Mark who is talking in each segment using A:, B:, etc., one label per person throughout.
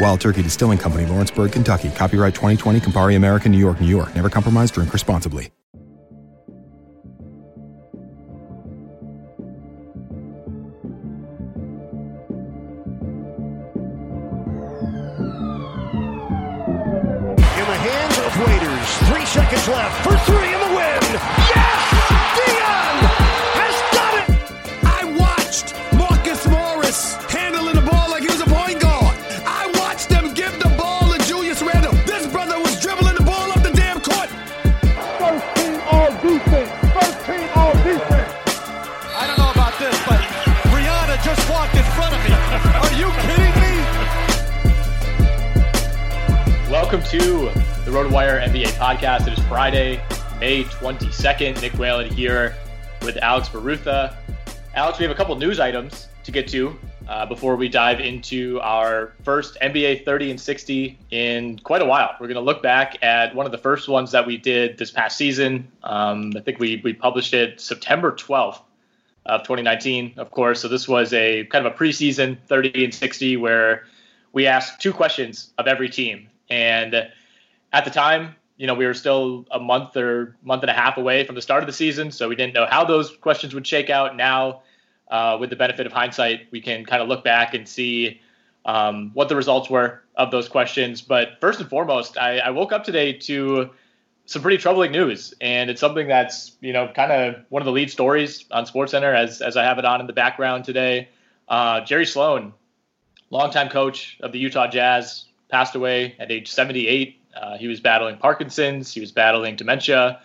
A: Wild Turkey Distilling Company, Lawrenceburg, Kentucky. Copyright 2020, Campari American, New York, New York. Never compromise, drink responsibly.
B: In the hands of Waiters. Three seconds left for three
C: Friday, May 22nd. Nick Whalen here with Alex Barutha. Alex, we have a couple news items to get to uh, before we dive into our first NBA 30 and 60 in quite a while. We're going to look back at one of the first ones that we did this past season. Um, I think we, we published it September 12th of 2019, of course. So this was a kind of a preseason 30 and 60 where we asked two questions of every team. And at the time, you know, we were still a month or month and a half away from the start of the season, so we didn't know how those questions would shake out. Now, uh, with the benefit of hindsight, we can kind of look back and see um, what the results were of those questions. But first and foremost, I, I woke up today to some pretty troubling news, and it's something that's you know kind of one of the lead stories on SportsCenter as as I have it on in the background today. Uh, Jerry Sloan, longtime coach of the Utah Jazz, passed away at age 78. Uh, he was battling Parkinson's. He was battling dementia.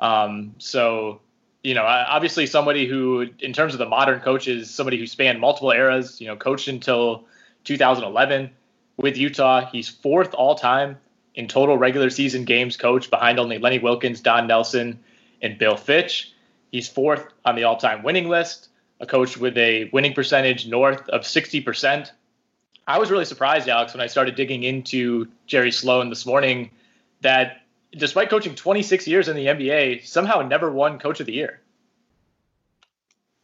C: Um, so, you know, obviously somebody who, in terms of the modern coaches, somebody who spanned multiple eras. You know, coached until 2011 with Utah. He's fourth all time in total regular season games coached, behind only Lenny Wilkens, Don Nelson, and Bill Fitch. He's fourth on the all-time winning list. A coach with a winning percentage north of 60 percent. I was really surprised, Alex, when I started digging into Jerry Sloan this morning that despite coaching 26 years in the NBA, somehow never won Coach of the Year.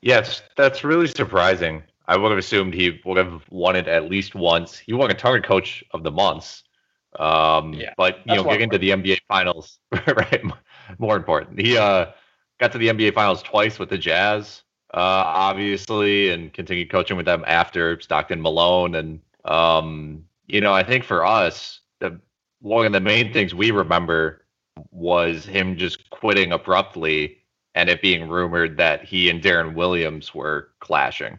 D: Yes, that's really surprising. I would have assumed he would have won it at least once. He won a target coach of the months. Um,
C: Yeah,
D: but you know, getting to the NBA finals, right? More important. He uh, got to the NBA finals twice with the Jazz, uh, obviously, and continued coaching with them after Stockton Malone and um, you know, I think for us, the one of the main things we remember was him just quitting abruptly and it being rumored that he and Deron Williams were clashing.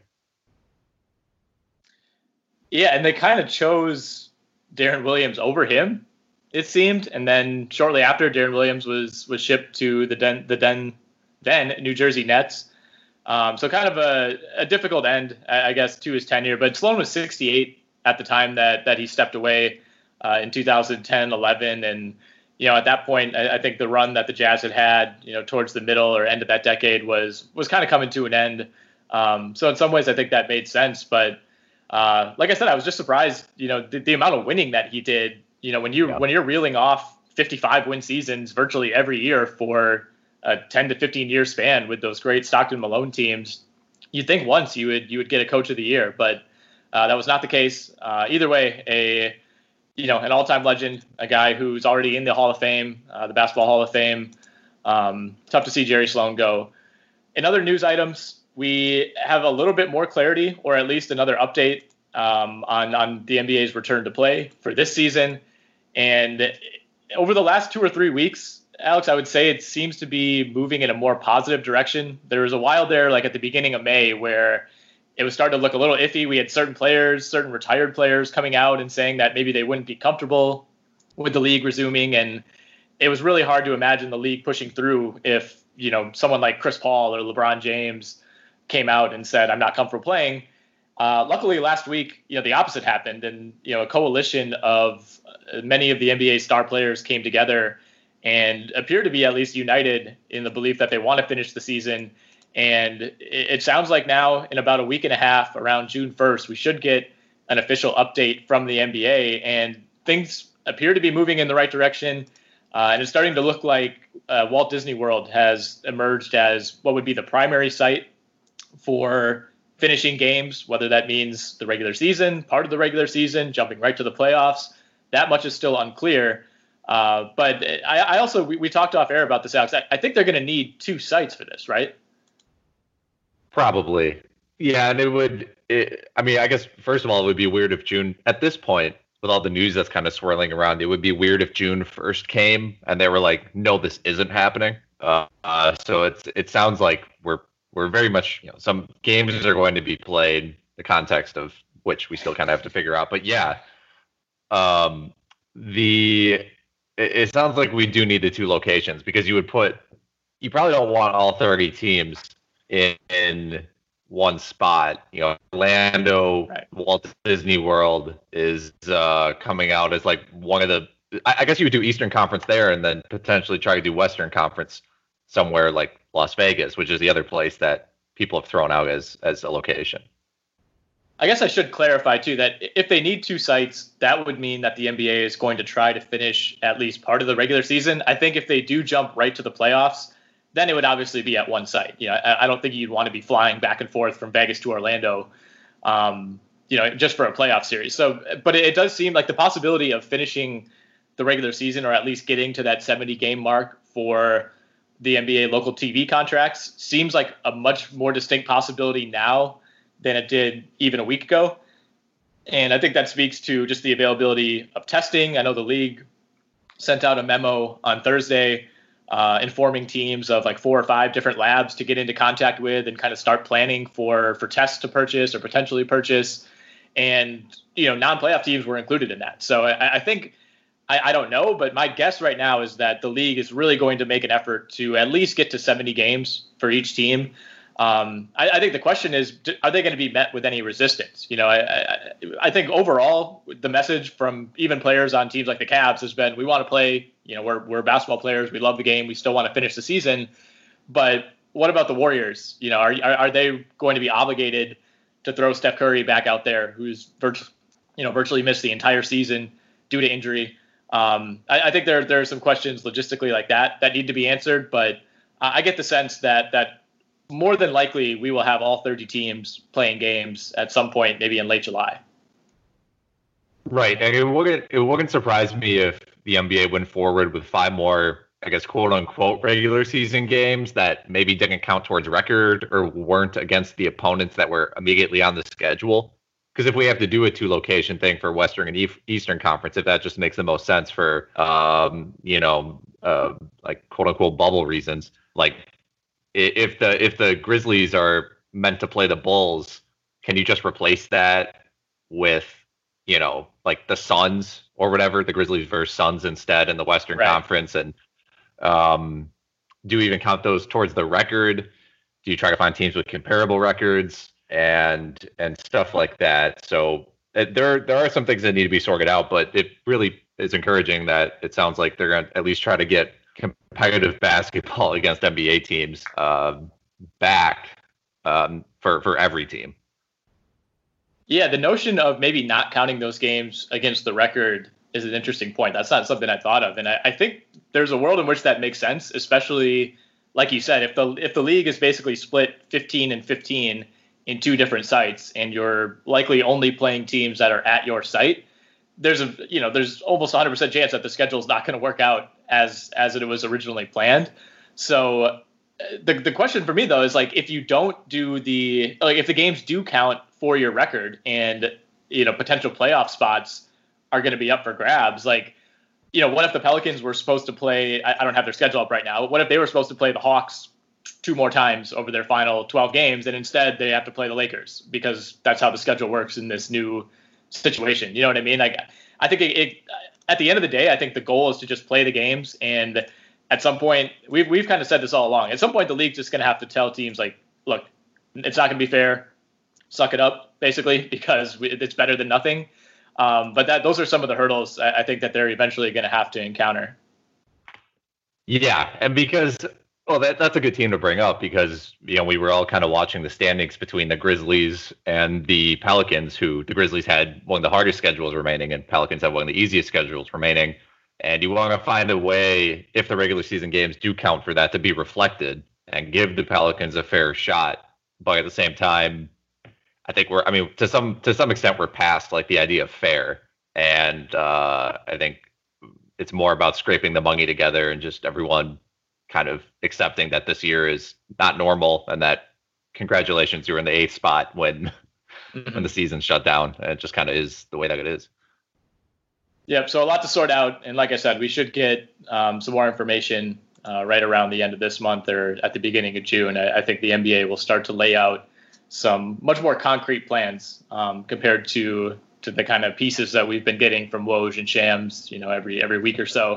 C: Yeah, and they kind of chose Deron Williams over him, it seemed. And then shortly after, Deron Williams was was shipped to the Den, the Den, then New Jersey Nets. Um, so kind of a, a difficult end, I guess, to his tenure. But Sloan was 68 at the time that that he stepped away uh, in 2010, 11, and you know at that point, I, I, think the run that the Jazz had had, you know, towards the middle or end of that decade was was kind of coming to an end. Um, so in some ways, I think that made sense. But uh, like I said, I was just surprised, you know, the, the, amount of winning that he did. You know, when you yeah. when you're reeling off 55 win seasons virtually every year for a 10 to 15 year span with those great Stockton Malone teams, you'd think once you would you would get a coach of the year, but uh, that was not the case. Uh, either way, a you know an all-time legend, a guy who's already in the Hall of Fame, uh, the Basketball Hall of Fame. Um, tough to see Jerry Sloan go. In other news items, we have a little bit more clarity, or at least another update um, on on the NBA's return to play for this season. And over the last two or three weeks, Alex, I would say it seems to be moving in a more positive direction. There was a while there, like at the beginning of May, where it was starting to look a little iffy. We had certain players, certain retired players coming out and saying that maybe they wouldn't be comfortable with the league resuming. And it was really hard to imagine the league pushing through if, you know, someone like Chris Paul or LeBron James came out and said, I'm not comfortable playing. Uh, luckily, last week, you know, the opposite happened, and you know, a coalition of many of the NBA star players came together and appear to be at least united in the belief that they want to finish the season and it, it sounds like now, in about a week and a half, around June 1st, we should get an official update from the NBA. And things appear to be moving in the right direction. Uh, and it's starting to look like uh, Walt Disney World has emerged as what would be the primary site for finishing games, whether that means the regular season, part of the regular season, jumping right to the playoffs. That much is still unclear. Uh, but I, I also, we, we, talked off air about this, Alex. I, I think they're going to need two sites for this, right?
D: Probably. Yeah, and it would. It, I mean, I guess first of all, it would be weird if June at this point, with all the news that's kind of swirling around, it would be weird if June first came and they were like, "No, this isn't happening." Uh, uh, so it's it sounds like we're we're very much you know some games are going to be played. The context of which we still kind of have to figure out, but yeah, um, the it, it sounds like we do need the two locations because you would put you probably don't want all 30 teams in, in one spot. You know, Orlando, right. Walt Disney World is uh, coming out as like one of the. I, I guess you would do Eastern Conference there, and then potentially try to do Western Conference somewhere like Las Vegas, which is the other place that people have thrown out as as a location.
C: I guess I should clarify too that if they need two sites, that would mean that the NBA is going to try to finish at least part of the regular season. I think if they do jump right to the playoffs, then it would obviously be at one site. You know, I, I don't think you'd want to be flying back and forth from Vegas to Orlando, um, you know, just for a playoff series. So, but it, it does seem like the possibility of finishing the regular season or at least getting to that 70 game mark for the NBA local TV contracts seems like a much more distinct possibility now than it did even a week ago. And I think that speaks to just the availability of testing. I know the league sent out a memo on Thursday uh, informing teams of like four or five different labs to get into contact with and kind of start planning for for tests to purchase or potentially purchase. And you know, non-playoff teams were included in that. So I, I think I, I, don't know, but my guess right now is that the league is really going to make an effort to at least get to 70 games for each team. Um, I, I, think the question is, are they going to be met with any resistance? You know, I, I, think overall the message from even players on teams like the Cavs has been, we want to play. You know, we're we're basketball players. We love the game. We still want to finish the season. But what about the Warriors? You know, are are, are they going to be obligated to throw Steph Curry back out there, who's virtually, you know, virtually missed the entire season due to injury? Um, I, I, think there there are some questions logistically like that that need to be answered. But I get the sense that that more than likely we will have all 30 teams playing games at some point, maybe in late July.
D: Right, and it wouldn't it wouldn't surprise me if the NBA went forward with five more, I guess, quote unquote, regular season games that maybe didn't count towards record or weren't against the opponents that were immediately on the schedule. because if we have to do a two location thing for Western and Eastern Conference, if that just makes the most sense for um, you know uh, like quote unquote bubble reasons, like if the if the Grizzlies are meant to play the Bulls, can you just replace that with you know like the Suns or whatever, the Grizzlies versus Suns instead in the Western right. Conference, and um, do you even count those towards the record? Do you try to find teams with comparable records? and and stuff like that. So uh, there there are some things that need to be sorted out, but it really is encouraging that it sounds like they're going to at least try to get competitive basketball against NBA teams uh, back um, for for every team.
C: Yeah, the notion of maybe not counting those games against the record is an interesting point. That's not something I thought of, and I, I think there's a world in which that makes sense, especially like you said, if the if the league is basically split 15 and 15 in two different sites and you're likely only playing teams that are at your site, there's a you know there's almost 100% chance that the schedule is not going to work out as as it was originally planned. So the the question for me though is like if you don't do the like if the games do count for your record and you know potential playoff spots are going to be up for grabs like you know what if the Pelicans were supposed to play I, I don't have their schedule up right now what if they were supposed to play the Hawks two more times over their final 12 games, and instead they have to play the Lakers because that's how the schedule works in this new situation. You know what I mean? Like, I think it, it, at the end of the day, I think the goal is to just play the games, and at some point, we've we've kind of said this all along. At some point, the league's just going to have to tell teams like, look, it's not going to be fair. Suck it up, basically, because it's better than nothing. Um, but that those are some of the hurdles I, I think that they're eventually going to have to encounter.
D: Yeah, and because well, that, that's a good team to bring up because you know we were all kind of watching the standings between the Grizzlies and the Pelicans, who the Grizzlies had one of the hardest schedules remaining, and Pelicans have one of the easiest schedules remaining. And you want to find a way, if the regular season games do count for that, to be reflected and give the Pelicans a fair shot. But at the same time, I think we're, I mean, to some to some extent, we're past like the idea of fair, and uh, I think it's more about scraping the money together and just everyone kind of accepting that this year is not normal and that congratulations you're in the eighth spot when mm-hmm. when the season shut down and it just kind of is the way that it is
C: yep so a lot to sort out and like i said we should get um, some more information uh, right around the end of this month or at the beginning of june i, I think the nba will start to lay out some much more concrete plans um, compared to to the kind of pieces that we've been getting from Woj and Shams, you know, every every week or so.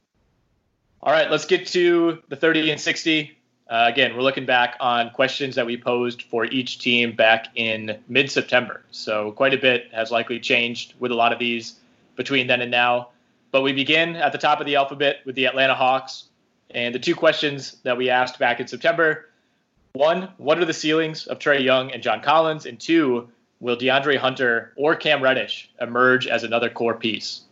C: All right, let's get to the 30 and 60. Uh, again, we're looking back on questions that we posed for each team back in mid September. So, quite a bit has likely changed with a lot of these between then and now. But we begin at the top of the alphabet with the Atlanta Hawks. And the two questions that we asked back in September one, what are the ceilings of Trae Young and John Collins? And two, will DeAndre Hunter or Cam Reddish emerge as another core piece?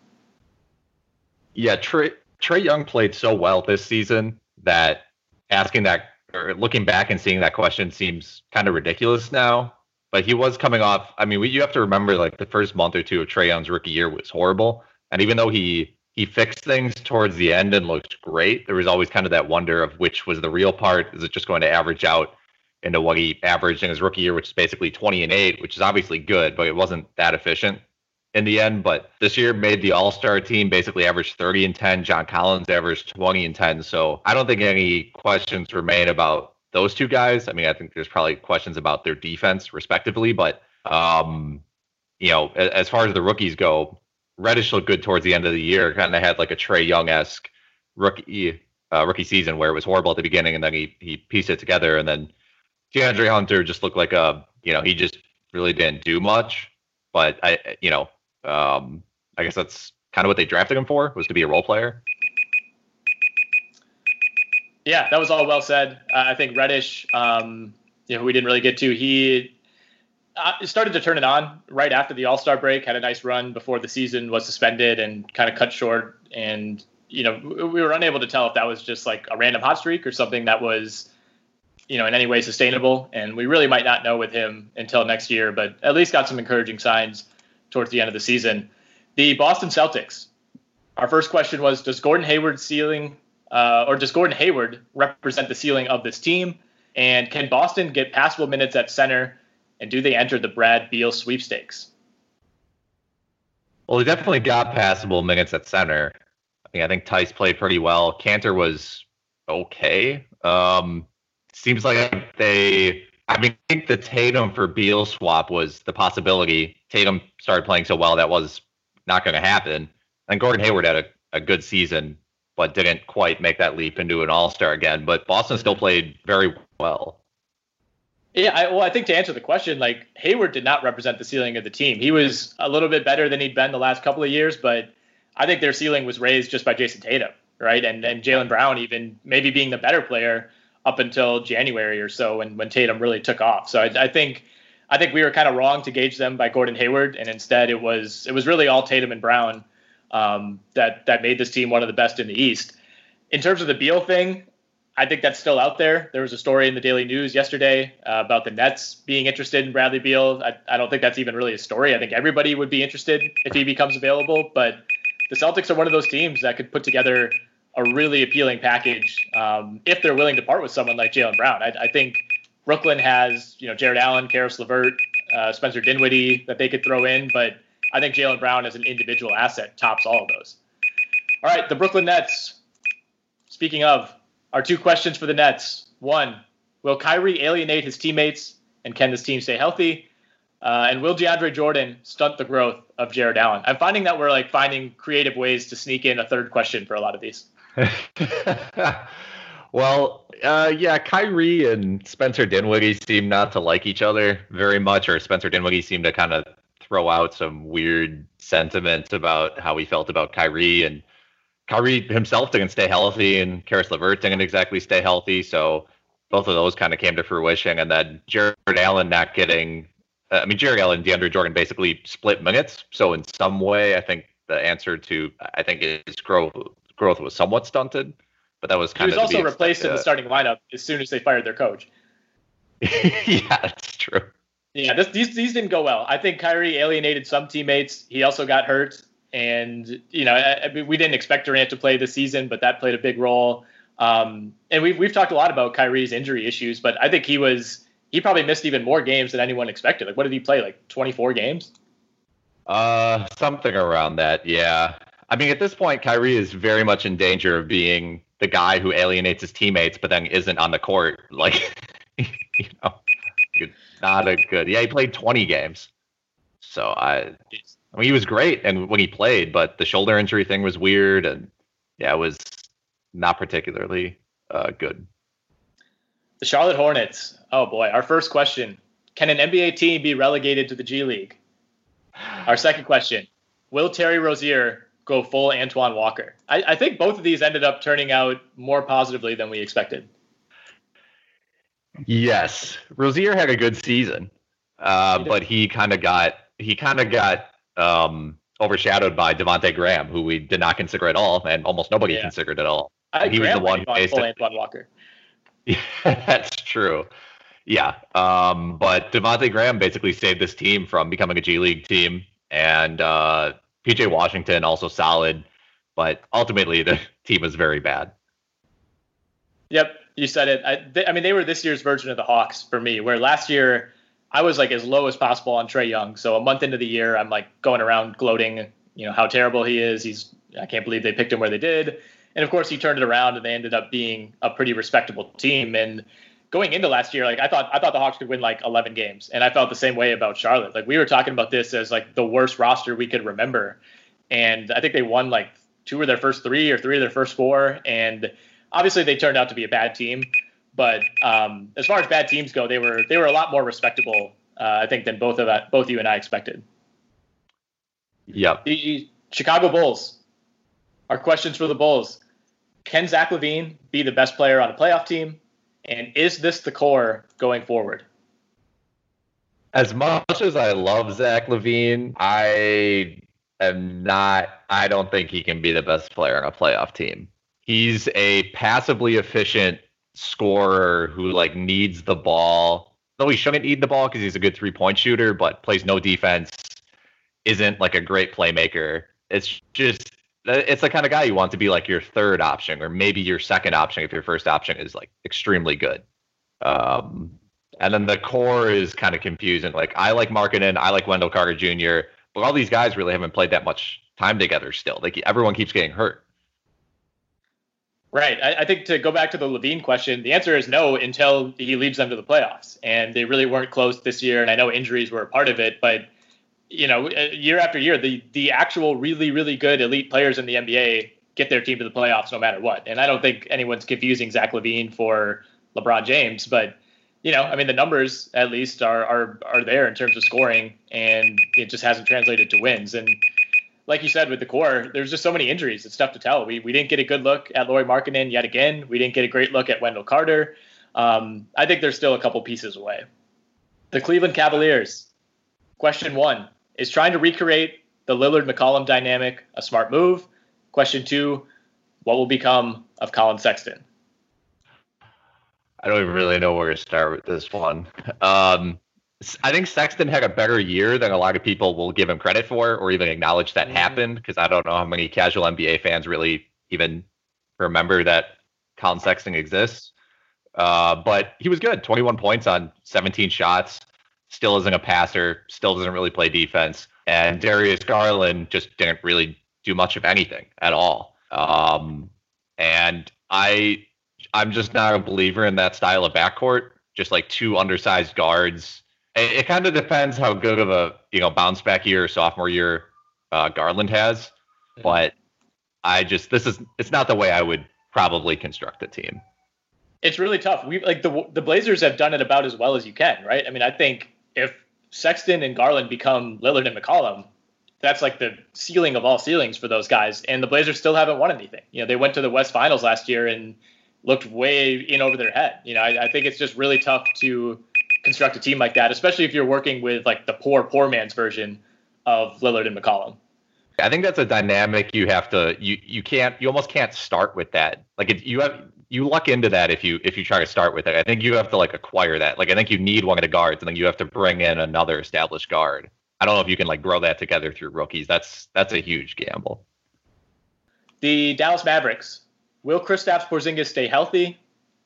D: Yeah, Trae, Trae Young played so well this season that asking that or looking back and seeing that question seems kind of ridiculous now. But he was coming off. I mean, we, you have to remember like the first month or two of Trae Young's rookie year was horrible, and even though he he fixed things towards the end and looked great, there was always kind of that wonder of which was the real part. Is it just going to average out into what he averaged in his rookie year, which is basically 20 and 8, which is obviously good, but it wasn't that efficient in the end. But this year made the All Star team, basically averaged 30 and 10. John Collins averaged 20 and 10. So I don't think any questions remain about those two guys. I mean, I think there's probably questions about their defense, respectively. But um, you know, as far as the rookies go, Reddish looked good towards the end of the year. Kind of had like a Trae Young esque rookie uh, rookie season where it was horrible at the beginning, and then he he pieced it together. And then DeAndre Hunter just looked like a you know he just really didn't do much. But I you know um, I guess that's kind of what they drafted him for was to be a role player.
C: Yeah, that was all well said. Uh, I think Reddish, um, you know, we didn't really get to. He uh, started to turn it on right after the All Star break. Had a nice run before the season was suspended and kind of cut short. And you know, we were unable to tell if that was just like a random hot streak or something that was, you know, in any way sustainable. And we really might not know with him until next year. But at least got some encouraging signs towards the end of the season. The Boston Celtics. Our first question was: Does Gordon Hayward ceiling, uh, or does Gordon Hayward represent the ceiling of this team? And can Boston get passable minutes at center? And do they enter the Brad Beal sweepstakes?
D: Well, he definitely got passable minutes at center. I mean, I think Theis played pretty well. Kanter was okay. Um, seems like they. I mean, I think the Tatum for Beal swap was the possibility. Tatum started playing so well that was not going to happen. And Gordon Hayward had a, a good season, but didn't quite make that leap into an All Star again. But Boston still played very well.
C: Yeah, I, well, I think to answer the question, like Hayward did not represent the ceiling of the team. He was a little bit better than he'd been the last couple of years, but I think their ceiling was raised just by Jayson Tatum, right? And and Jaylen Brown even maybe being the better player up until January or so when when Tatum really took off. So I, I think I think we were kind of wrong to gauge them by Gordon Hayward, and instead it was it was really all Tatum and Brown um, that that made this team one of the best in the East. In terms of the Beal thing, I think that's still out there. There was a story in the Daily News yesterday uh, about the Nets being interested in Bradley Beal. I, I don't think that's even really a story. I think everybody would be interested if he becomes available, but the Celtics are one of those teams that could put together a really appealing package um, if they're willing to part with someone like Jaylen Brown. I, I, think Brooklyn has, you know, Jarrett Allen, Caris LeVert, uh, Spencer Dinwiddie that they could throw in, but I think Jaylen Brown as an individual asset tops all of those. All right, the Brooklyn Nets. Speaking of, our two questions for the Nets. One, will Kyrie alienate his teammates and can this team stay healthy? Uh, and will DeAndre Jordan stunt the growth of Jarrett Allen? I'm finding that we're like finding creative ways to sneak in a third question for a lot of these.
D: well, uh, yeah, Kyrie and Spencer Dinwiddie seem not to like each other very much, or Spencer Dinwiddie seemed to kind of throw out some weird sentiments about how he felt about Kyrie and Kyrie himself didn't stay healthy, and Caris LeVert didn't exactly stay healthy. So both of those kind of came to fruition. And then Jarrett Allen not getting, uh, I mean, Jarrett Allen and DeAndre Jordan basically split minutes. So in some way, I think the answer to, I think his growth growth was somewhat stunted. But that was kind
C: of. He was also replaced in the starting lineup as soon as they fired their coach.
D: yeah, that's true.
C: Yeah, this, these these didn't go well. I think Kyrie alienated some teammates. He also got hurt. And you know, I, I, we didn't expect Durant to play this season, but that played a big role. Um, and we've we've talked a lot about Kyrie's injury issues, but I think he was he probably missed even more games than anyone expected. Like, what did he play? Like 24 games?
D: Uh, something around that. Yeah. I mean, at this point, Kyrie is very much in danger of being the guy who alienates his teammates, but then isn't on the court. Like, you know, not a good. Yeah, he played 20 games. So I, I mean, he was great, and when he played, but the shoulder injury thing was weird, and yeah, it was not particularly uh, good.
C: The Charlotte Hornets. Oh boy, our first question: Can an NBA team be relegated to the G League? Our second question: Will Terry Rozier go full Antoine Walker? I, I think both of these ended up turning out more positively than we expected.
D: Yes, Rozier had a good season, uh, he but he kind of got he kind of got um, overshadowed by Devonte Graham, who we did not consider at all, and almost nobody yeah. considered at all.
C: I, he Graham was the one who basically Antoine Walker.
D: Yeah, that's true. Yeah, um, but Devonte Graham basically saved this team from becoming a G League team, and uh, PJ Washington also solid, but ultimately the team was very bad.
C: Yep, you said it. I, they, I mean, they were this year's version of the Hawks for me, where last year I was like as low as possible on Trae Young. So a month into the year, I'm like going around gloating, you know, how terrible he is. He's I can't believe they picked him where they did. And of course, he turned it around, and they ended up being a pretty respectable team. And going into last year, like I thought, I thought the Hawks could win like 11 games, and I felt the same way about Charlotte. Like we were talking about this as like the worst roster we could remember, and I think they won like two of their first three or three of their first four, and obviously they turned out to be a bad team. But um, as far as bad teams go, they were they were a lot more respectable, uh, I think, than both of that, both you and I expected.
D: Yeah.
C: The Chicago Bulls. Our questions for the Bulls: Can Zach LaVine be the best player on a playoff team? And is this the core going forward?
D: As much as I love Zach LaVine, I am not. I don't think he can be the best player on a playoff team. He's a passively efficient scorer who like needs the ball. Though he shouldn't need the ball because he's a good three point shooter, but plays no defense, isn't like a great playmaker. It's just it's the kind of guy you want to be like your third option or maybe your second option if your first option is like extremely good. Um, and then the core is kind of confusing. Like I like Markkanen, I like Wendell Carter Jr., but all these guys really haven't played that much time together still. Like everyone keeps getting hurt.
C: Right. I, I, think to go back to the LaVine question, the answer is no until he leads them to the playoffs. And they really weren't close this year. And I know injuries were a part of it, but you know, uh, year after year, the the actual really really good elite players in the NBA get their team to the playoffs no matter what. And I don't think anyone's confusing Zach LaVine for LeBron James, but you know, I mean, the numbers at least are are are there in terms of scoring, and it just hasn't translated to wins. And like you said with the core, there's just so many injuries. It's tough to tell. We we didn't get a good look at Lauri Markkanen yet again. We didn't get a great look at Wendell Carter. Um, I think there's still a couple pieces away. The Cleveland Cavaliers. Question one is trying to recreate the Lillard McCollum dynamic a smart move. Question two, what will become of Collin Sexton?
D: I don't even really know where to start with this one. Um, I think Sexton had a better year than a lot of people will give him credit for, or even acknowledge that mm-hmm. happened. Because I don't know how many casual NBA fans really even remember that Collin Sexton exists. Uh, but he was good. 21 points on 17 shots. Still isn't a passer. Still doesn't really play defense. And Darius Garland just didn't really do much of anything at all. Um, and I, I'm just not a believer in that style of backcourt. Just like two undersized guards it, it kind of depends how good of a you know bounce back year sophomore year uh, Garland has, but I just this is it's not the way I would probably construct a team.
C: It's really tough. We like the the Blazers have done it about as well as you can, right? I mean, I think if Sexton and Garland become Lillard and McCollum, that's like the ceiling of all ceilings for those guys. And the Blazers still haven't won anything. You know, they went to the West Finals last year and looked way in over their head. You know, I, I think it's just really tough to construct a team like that, especially if you're working with like the poor poor man's version of Lillard and McCollum.
D: I think that's a dynamic you have to you you can't you almost can't start with that. Like if you have you luck into that if you if you try to start with it. I think you have to like acquire that. Like I think you need one of the guards and then you have to bring in another established guard. I don't know if you can like grow that together through rookies. That's that's a huge gamble.
C: The Dallas Mavericks. Will Kristaps Porzingis stay healthy?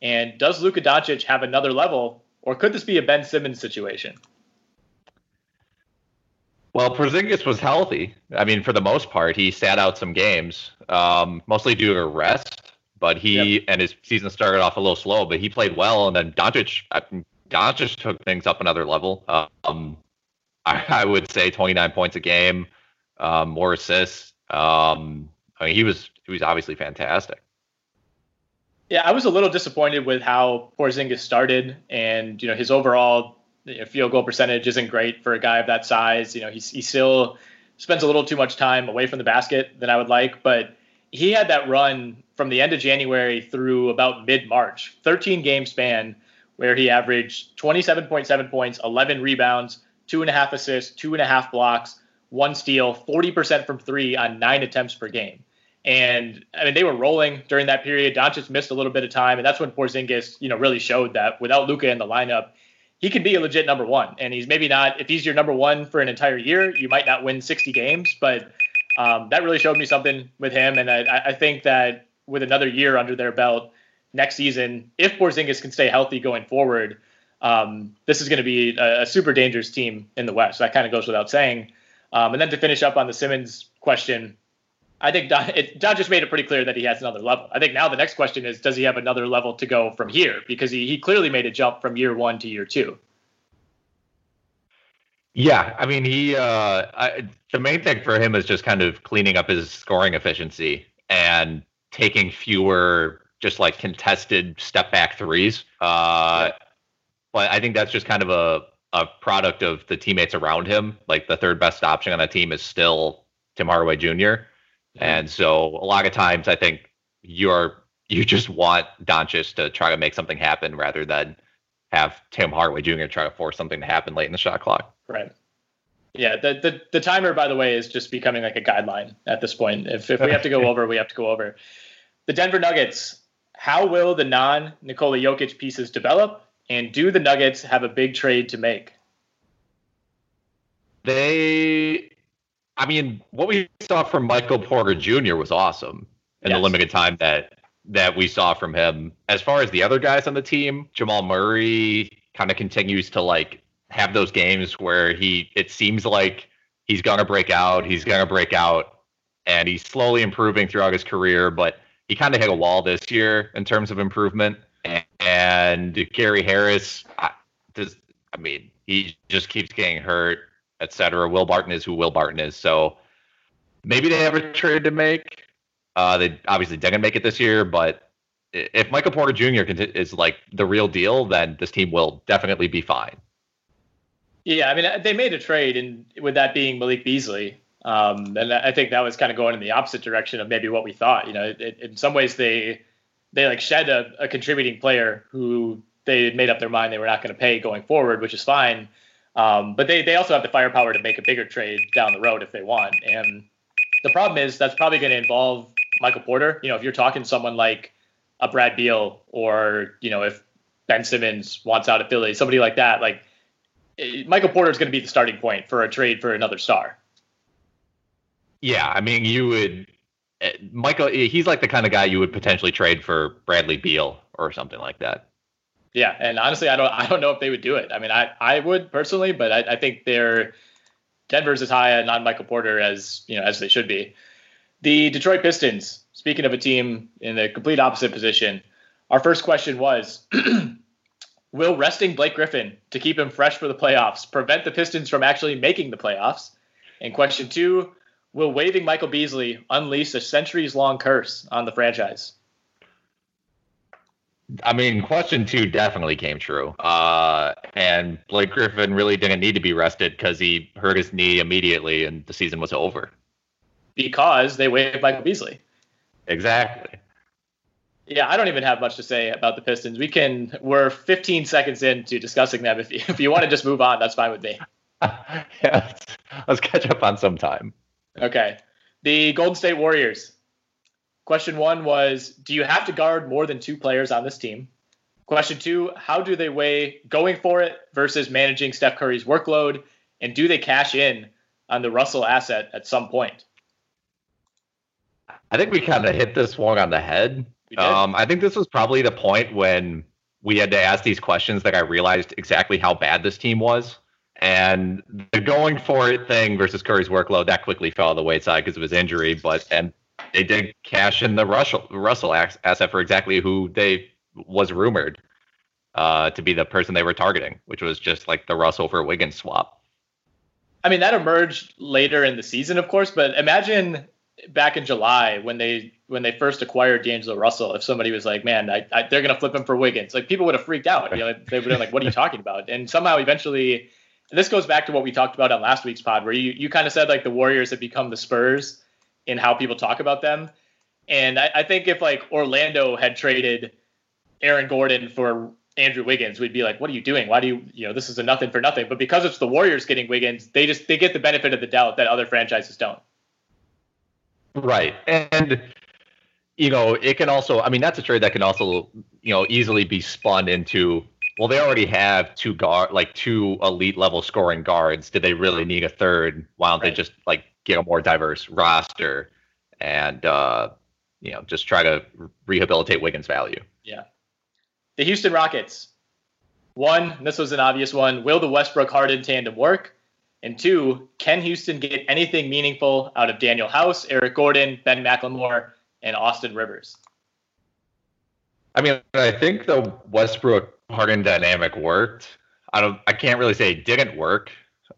C: And does Luka Doncic have another level or could this be a Ben Simmons situation?
D: Well, Porzingis was healthy. I mean, for the most part, he sat out some games, um, mostly due to rest. But he yep. and his season started off a little slow, but he played well. And then Doncic, Doncic took things up another level. Um, I, I, would say 29 points a game, um, more assists. Um, I mean, he was he was obviously fantastic.
C: Yeah, I was a little disappointed with how Porzingis started, and you know his overall you know, field goal percentage isn't great for a guy of that size. You know, he's he still spends a little too much time away from the basket than I would like, but he had that run from the end of January through about mid March, 13 game span, where he averaged 27.7 points, 11 rebounds, two and a half assists, two and a half blocks, one steal, 40% from three on nine attempts per game. And I mean, they were rolling during that period. Doncic missed a little bit of time, and that's when Porzingis, you know, really showed that without Luka in the lineup, he can be a legit number one. And he's maybe not. If he's your number one for an entire year, you might not win 60 games, but um, that really showed me something with him. And I, I think that with another year under their belt next season, if Porzingis can stay healthy going forward, um, this is going to be a, a, super dangerous team in the West. That kind of goes without saying. Um, and then to finish up on the Simmons question, I think Don, it, Don just made it pretty clear that he has another level. I think now the next question is, does he have another level to go from here? Because he, he clearly made a jump from year one to year two.
D: Yeah, I mean, he uh, I, the main thing for him is just kind of cleaning up his scoring efficiency and taking fewer just like contested step back threes. Uh. But I think that's just kind of a a product of the teammates around him. Like the third best option on the team is still Tim Hardaway Jr. And so a lot of times I think you're you just want Doncic to try to make something happen rather than have Tim Hardaway Jr. try to force something to happen late in the shot clock.
C: Right. Yeah, the, the the timer, by the way, is just becoming like a guideline at this point. If if we have to go over, we have to go over. The Denver Nuggets. How will the non Nikola Jokic pieces develop, and do the Nuggets have a big trade to make?
D: They I mean, what we saw from Michael Porter Jr. was awesome in yes. the limited time that that we saw from him. As far as the other guys on the team, Jamal Murray kind of continues to like have those games where he it seems like he's gonna break out. He's gonna break out, and he's slowly improving throughout his career. But he kind of hit a wall this year in terms of improvement. And, Gary Harris, I, does, I mean, he just keeps getting hurt, etc. Will Barton is who Will Barton is. So maybe they have a trade to make. Uh, they obviously didn't make it this year, but if Michael Porter Jr. is like the real deal, then this team will definitely be fine.
C: Yeah, I mean, they made a trade, and with that being Malik Beasley, um, and I think that was kind of going in the opposite direction of maybe what we thought. You know, it, in some ways they they like shed a, a, contributing player who they made up their mind they were not going to pay going forward, which is fine. Um, but they they also have the firepower to make a bigger trade down the road if they want. And the problem is that's probably going to involve Michael Porter. You know, if you're talking someone like a Brad Beal or you know if Ben Simmons wants out of Philly, somebody like that, like Michael Porter is going to be the starting point for a trade for another star.
D: Yeah, I mean, you would eh, Michael. Eh, he's like the kind of guy you would potentially trade for Bradley Beal or something like that.
C: Yeah, and honestly, I don't I don't know if they would do it. I mean, I I would personally, but I, I think they're Denver's as high on Michael Porter as you know as they should be. The Detroit Pistons. Speaking of a team in the complete opposite position, our first question was. Will resting Blake Griffin to keep him fresh for the playoffs prevent the Pistons from actually making the playoffs? And question two, Will waiving Michael Beasley unleash a centuries long curse on the franchise?
D: I mean, question two definitely came true. Uh, and Blake Griffin really didn't need to be rested because he hurt his knee immediately and the season was over.
C: Because they waived Michael Beasley.
D: Exactly.
C: Yeah, I don't even have much to say about the Pistons. We can, we're 15 seconds into discussing them. If you, if you want to just move on, that's fine with me.
D: yeah, let's, let's catch up on some time.
C: Okay. The Golden State Warriors. Question one was Do you have to guard more than two players on this team? Question two How do they weigh going for it versus managing Steph Curry's workload? And do they cash in on the Russell asset at some point?
D: I think we kind of hit this one on the head. Um, I think this was probably the point when we had to ask these questions that I realized exactly how bad this team was. And the going for it thing versus Curry's workload that quickly fell to the wayside because of his injury. But and they did cash in the Russell Russell asset for exactly who they was rumored uh, to be the person they were targeting, which was just like the Russell for Wiggins swap.
C: I mean that emerged later in the season, of course, but imagine back in July when they when they first acquired D'Angelo Russell, if somebody was like, "Man, I, I, they're to flip him for Wiggins," like people would have freaked out. You know, they would have been like, "What are you talking about?" And somehow, eventually, and this goes back to what we talked about on last week's pod, where you, you kind of said like the Warriors have become the Spurs in how people talk about them. And I, I think if like Orlando had traded Aaron Gordon for Andrew Wiggins, we'd be like, what are you doing? Why do you, you know, this is a nothing for nothing. But because it's the Warriors getting Wiggins, they just they get the benefit of the doubt that other franchises don't.
D: Right. And you know, it can also I mean that's a trade that can also, you know, easily be spun into well, they already have two guard, like two elite level scoring guards. Did they really need a third? Why don't right. they just like get a more diverse roster and uh, you know just try to rehabilitate Wiggins' value?
C: Yeah. The Houston Rockets. One, this was an obvious one. Will the Westbrook Harden tandem work? And two, can Houston get anything meaningful out of Danuel House, Eric Gordon, Ben McLemore, and Austin Rivers?
D: I mean, I think the Westbrook Harden dynamic worked. I don't. I can't really say it didn't work,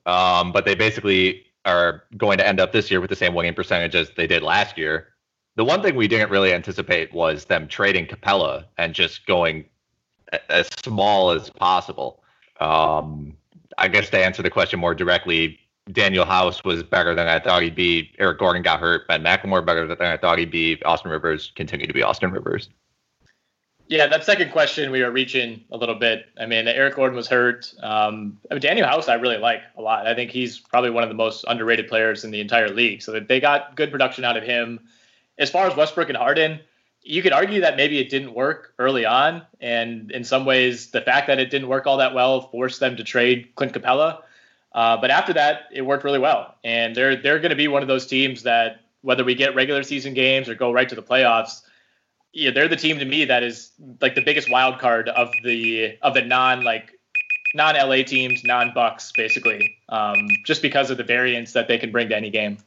D: um, but they basically are going to end up this year with the same winning percentage as they did last year. The one thing we didn't really anticipate was them trading Capela and just going as small as possible. Um, I guess to answer the question more directly, Danuel House was better than I thought he'd be. Eric Gordon got hurt. Ben McLemore better than I thought he'd be. Austin Rivers continued to be Austin Rivers.
C: Yeah, that second question we were reaching a little bit. I mean, Eric Gordon was hurt. Um, I mean, Danuel House I really like a lot. I think he's probably one of the most underrated players in the entire league. So they got good production out of him. As far as Westbrook and Harden, you could argue that maybe it didn't work early on, and in some ways, the fact that it didn't work all that well forced them to trade Clint Capela. Uh, but after that, it worked really well, and they're they're going to be one of those teams that whether we get regular season games or go right to the playoffs yeah, they're the team to me that is like the biggest wild card of the of the non like non LA teams, non Bucks, basically, um, just because of the variance that they can bring to any game.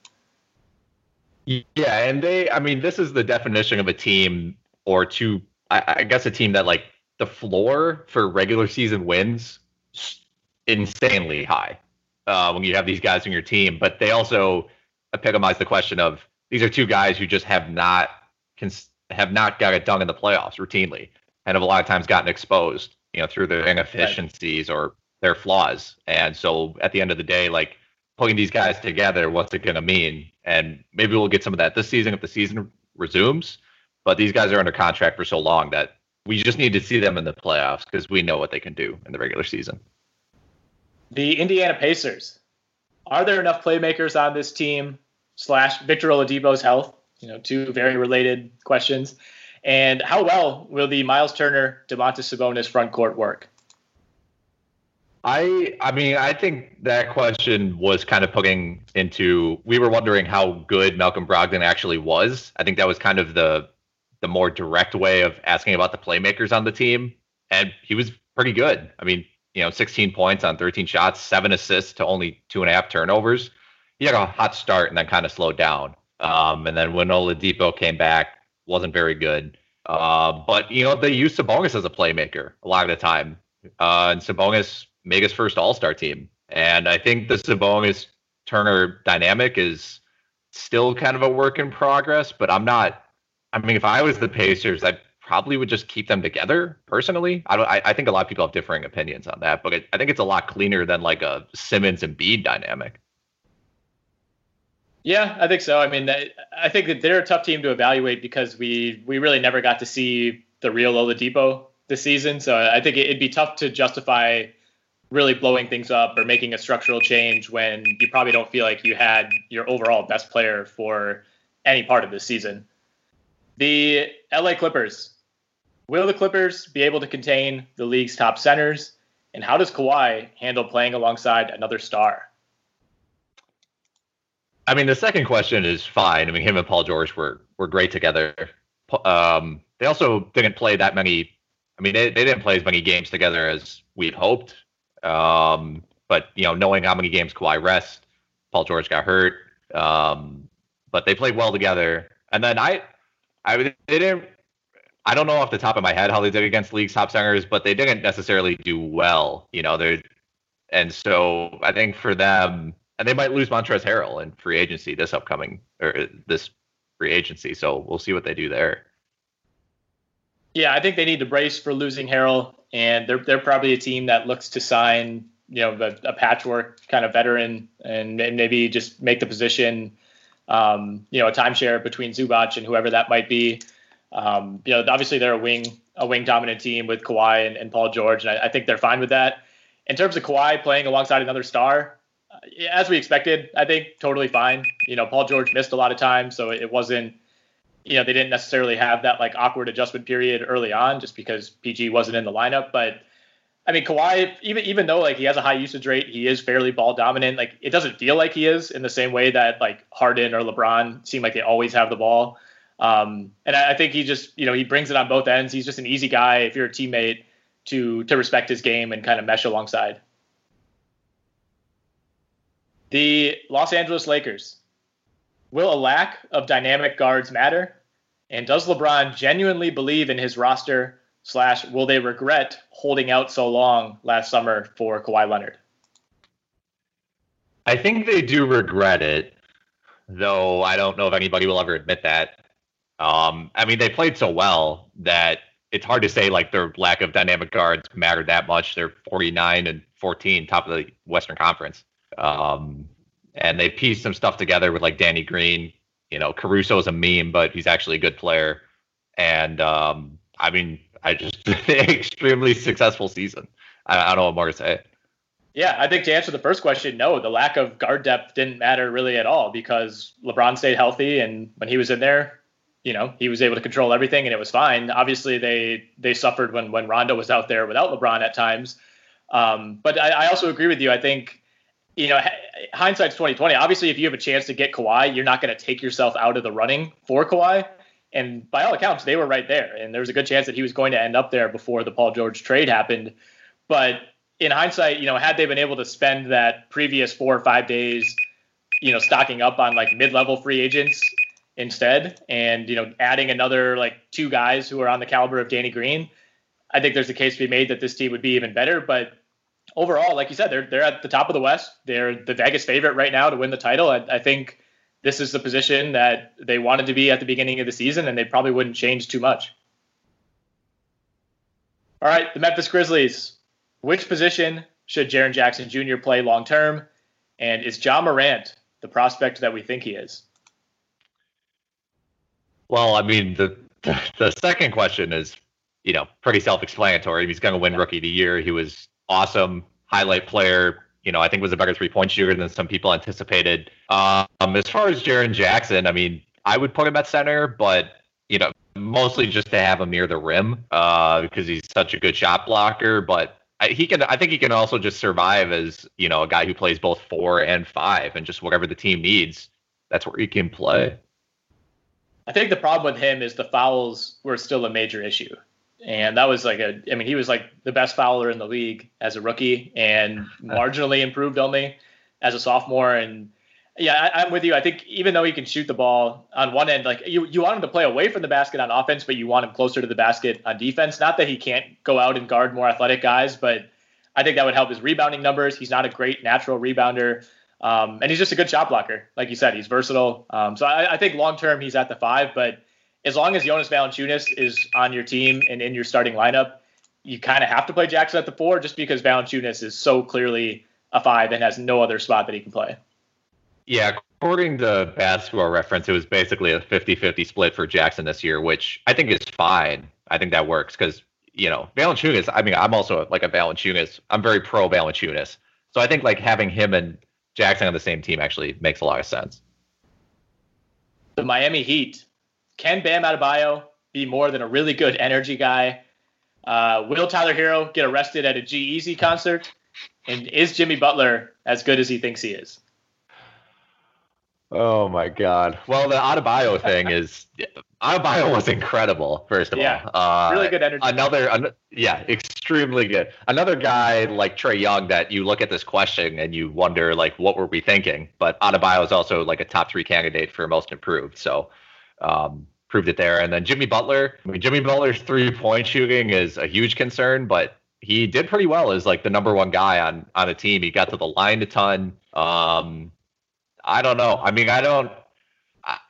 D: Yeah, and they, I mean, this is the definition of a team or two, I, I guess a team that like the floor for regular season wins insanely high uh, when you have these guys in your team, but they also epitomize the question of these are two guys who just have not cons- have not got it done in the playoffs routinely and have a lot of times gotten exposed, you know, through their inefficiencies or their flaws. And so at the end of the day, like putting these guys together, what's it going to mean? And maybe we'll get some of that this season if the season resumes. But these guys are under contract for so long that we just need to see them in the playoffs because we know what they can do in the regular season.
C: The Indiana Pacers. Are there enough playmakers on this team? Slash Victor Oladipo's health. You know, two very related questions. And how well will the Miles Turner, Domantas Sabonis front court work?
D: I I mean I think that question was kind of putting into we were wondering how good Malcolm Brogdon actually was. I think that was kind of the the more direct way of asking about the playmakers on the team, and he was pretty good. I mean, you know, 16 points on 13 shots, seven assists to only two and a half turnovers. He had a hot start and then kind of slowed down. Um, and then when Oladipo came back, wasn't very good. Uh, but you know, they used Sabonis as a playmaker a lot of the time. Uh, and Sabonis make his first All Star team. And I think the Sabonis Turner dynamic is still kind of a work in progress, but I'm not. I mean, if I was the Pacers, I probably would just keep them together personally. I don't. I, I think a lot of people have differing opinions on that, but I think it's a lot cleaner than like a Simmons and Embiid dynamic.
C: Yeah, I think so. I mean, I think that they're a tough team to evaluate because we we really never got to see the real Oladipo this season. So I think it'd be tough to justify really blowing things up or making a structural change when you probably don't feel like you had your overall best player for any part of this season. The LA Clippers. Will the Clippers be able to contain the league's top centers? And how does Kawhi handle playing alongside another star?
D: I mean, the second question is fine. I mean, him and Paul George were were great together. Um, they also didn't play that many. I mean, they, they didn't play as many games together as we'd hoped. Um, but you know, knowing how many games Kawhi rest, Paul George got hurt. Um, but they played well together. And then I, I they didn't. I don't know off the top of my head how they did against league's top centers, but they didn't necessarily do well. You know, they're and so I think for them, and they might lose Montrezl Harrell in free agency this upcoming or this free agency. So we'll see what they do there.
C: Yeah, I think they need to brace for losing Harrell and they're they're probably a team that looks to sign you know a, a patchwork kind of veteran and, maybe just make the position um, you know a timeshare between Zubac and whoever that might be. Um, you know, obviously they're a wing a wing dominant team with Kawhi and, and Paul George, and I, I, think they're fine with that. In terms of Kawhi playing alongside another star, uh, as we expected, I think totally fine. You know, Paul George missed a lot of time, so it wasn't you know, they didn't necessarily have that like awkward adjustment period early on just because PG wasn't in the lineup. But I mean, Kawhi, even even though like he has a high usage rate, he is fairly ball dominant. Like it doesn't feel like he is in the same way that like Harden or LeBron seem like they always have the ball. Um, and I, I think he just, you know, he brings it on both ends. He's just an easy guy if you're a teammate to to respect his game and kind of mesh alongside. The Los Angeles Lakers. Will a lack of dynamic guards matter? And does LeBron genuinely believe in his roster? Slash, will they regret holding out so long last summer for Kawhi Leonard?
D: I think they do regret it, though I don't know if anybody will ever admit that. Um, I mean, they played so well that it's hard to say like their lack of dynamic guards mattered that much. They're 49 and 14, top of the Western Conference. Um, and they pieced some stuff together with like Danny Green. You know, Caruso is a meme, but he's actually a good player. And um, I mean, I just extremely successful season. I, I don't know what more to say.
C: Yeah, I think to answer the first question, no, the lack of guard depth didn't matter really at all because LeBron stayed healthy, and when he was in there, you know, he was able to control everything, and it was fine. Obviously, they they suffered when when Rondo was out there without LeBron at times. Um, but I, I also agree with you. I think you know, hindsight's twenty twenty. Obviously, if you have a chance to get Kawhi, you're not going to take yourself out of the running for Kawhi. And by all accounts, they were right there, and there was a good chance that he was going to end up there before the Paul George trade happened. But in hindsight, you know, had they been able to spend that previous four or five days, you know, stocking up on like mid-level free agents instead, and you know, adding another like two guys who are on the caliber of Danny Green, I think there's a case to be made that this team would be even better. But overall, like you said, they're they're at the top of the West. They're the Vegas favorite right now to win the title. I, I think this is the position that they wanted to be at the beginning of the season, and they probably wouldn't change too much. All right, the Memphis Grizzlies. Which position should Jaren Jackson Jr. play long term? And is Ja Morant the prospect that we think he is?
D: Well, I mean, the the second question is, you know, pretty self-explanatory. He's going to win Rookie of the Year. He was awesome, highlight player. You know, I think was a better three-point shooter than some people anticipated. Um, as far as Jaren Jackson, I mean, I would put him at center, but you know, mostly just to have him near the rim uh, because he's such a good shot blocker. But I, he can, I think he can also just survive as you know a guy who plays both four and five, and just whatever the team needs, that's where he can play.
C: I think the problem with him is the fouls were still a major issue. And that was like a, I mean, he was like the best fouler in the league as a rookie and marginally improved only as a sophomore. And yeah, I, am with you. I think even though he can shoot the ball on one end, like you, you want him to play away from the basket on offense, but you want him closer to the basket on defense. Not that he can't go out and guard more athletic guys, but I think that would help his rebounding numbers. He's not a great natural rebounder. Um, and he's just a good shot blocker. Like you said, he's versatile. Um, so I, I think long term he's at the five, but as long as Jonas Valanciunas is on your team and in your starting lineup, you kind of have to play Jackson at the four just because Valanciunas is so clearly a five and has no other spot that he can play.
D: Yeah, according to basketball reference, it was basically a 50-50 split for Jackson this year, which I think is fine. I think that works because, you know, Valanciunas, I mean, I'm also like a Valanciunas. I'm very pro Valanciunas. So I think like having him and Jackson on the same team actually makes a lot of sense.
C: The Miami Heat. Can Bam Adebayo be more than a really good energy guy? Uh, will Tyler Herro get arrested at a G-Eazy concert? And is Jimmy Butler as good as he thinks he is?
D: Oh my God! Well, the Adebayo thing is Adebayo was incredible. First of
C: yeah,
D: all,
C: uh, really good energy.
D: Another, an, yeah, extremely good. Another guy like Trae Young that you look at this question and you wonder like, what were we thinking? But Adebayo is also like a top three candidate for most improved. So, um, proved it there. And then Jimmy Butler. I mean, Jimmy Butler's three point shooting is a huge concern, but he did pretty well as like the number one guy on on a team. He got to the line a ton. Um, I don't know. I mean, I don't.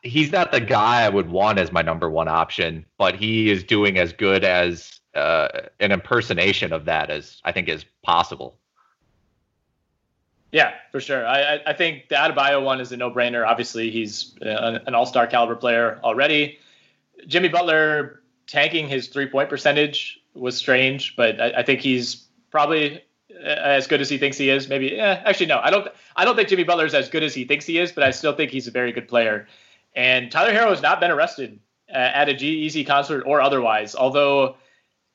D: He's not the guy I would want as my number one option, but he is doing as good as uh, an impersonation of that as I think is possible.
C: Yeah, for sure. I, I think the Adebayo one is a no-brainer. Obviously, he's an all-star caliber player already. Jimmy Butler tanking his three-point percentage was strange, but I, I think he's probably as good as he thinks he is. Maybe eh, actually no, I don't. I don't think Jimmy Butler is as good as he thinks he is, but I still think he's a very good player. And Tyler Herro has not been arrested uh, at a G-Eazy concert or otherwise. Although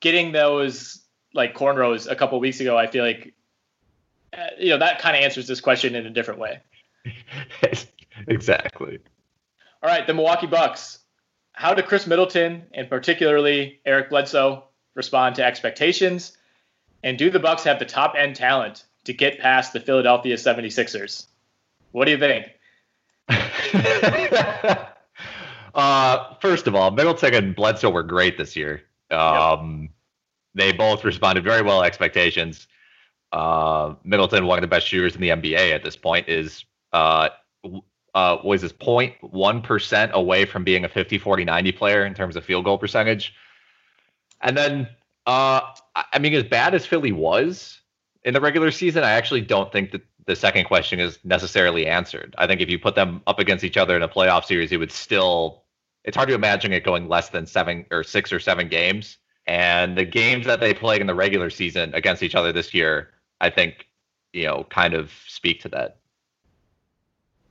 C: getting those like cornrows a couple weeks ago, I feel like uh, you know that kind of answers this question in a different way.
D: exactly.
C: All right, the Milwaukee Bucks. How did Khris Middleton and particularly Eric Bledsoe respond to expectations? And do the Bucks have the top end talent to get past the Philadelphia 76ers? What do you think?
D: uh, first of all, Middleton and Bledsoe were great this year. Um, yep. They both responded very well to expectations. Uh, Middleton, one of the best shooters in the NBA at this point, is uh, uh, was his 0.1% away from being a 50 40 90 player in terms of field goal percentage. And then uh, I mean, as bad as Philly was in the regular season, I actually don't think that the second question is necessarily answered. I think if you put them up against each other in a playoff series, it would still. It's hard to imagine it going less than seven or six or seven games. And the games that they played in the regular season against each other this year, I think, you know, kind of speak to that.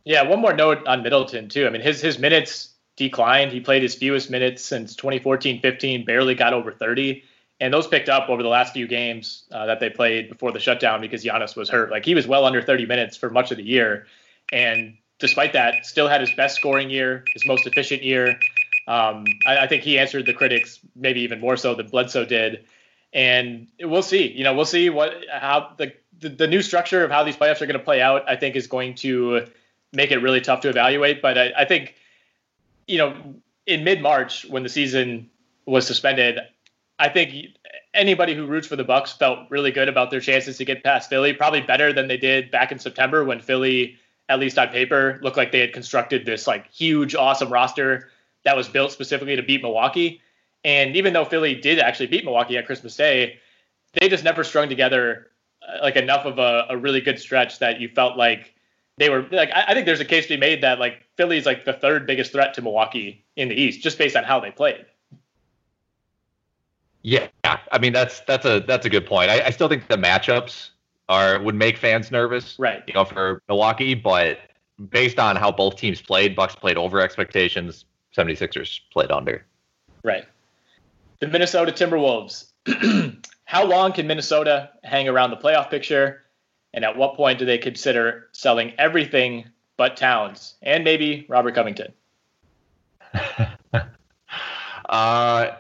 C: Yeah, one more note on Middleton too. I mean, his his minutes declined. He played his fewest minutes since 2014-15, barely got over 30 and those picked up over the last few games uh, that they played before the shutdown because Giannis was hurt. Like he was well under 30 minutes for much of the year, and despite that, still had his best scoring year, his most efficient year. Um, I, I, think he answered the critics maybe even more so than Bledsoe did. And we'll see. You know, we'll see what how the the, the new structure of how these playoffs are going to play out. I think is going to make it really tough to evaluate. But I, I think, you know, in mid March when the season was suspended, I think anybody who roots for the Bucks felt really good about their chances to get past Philly, probably better than they did back in September when Philly, at least on paper, looked like they had constructed this like huge, awesome roster that was built specifically to beat Milwaukee. And even though Philly did actually beat Milwaukee on Christmas Day, they just never strung together uh, like enough of a, a really good stretch that you felt like they were like I, I think there's a case to be made that like Philly's like the third biggest threat to Milwaukee in the East just based on how they played.
D: Yeah, I mean that's that's a that's a good point. I, I still think the matchups are would make fans nervous,
C: right?
D: You know, for Milwaukee, but based on how both teams played, Bucks played over expectations, 76ers played under.
C: Right. The Minnesota Timberwolves. how long can Minnesota hang around the playoff picture? And at what point do they consider selling everything but Towns and maybe Robert Covington?
D: uh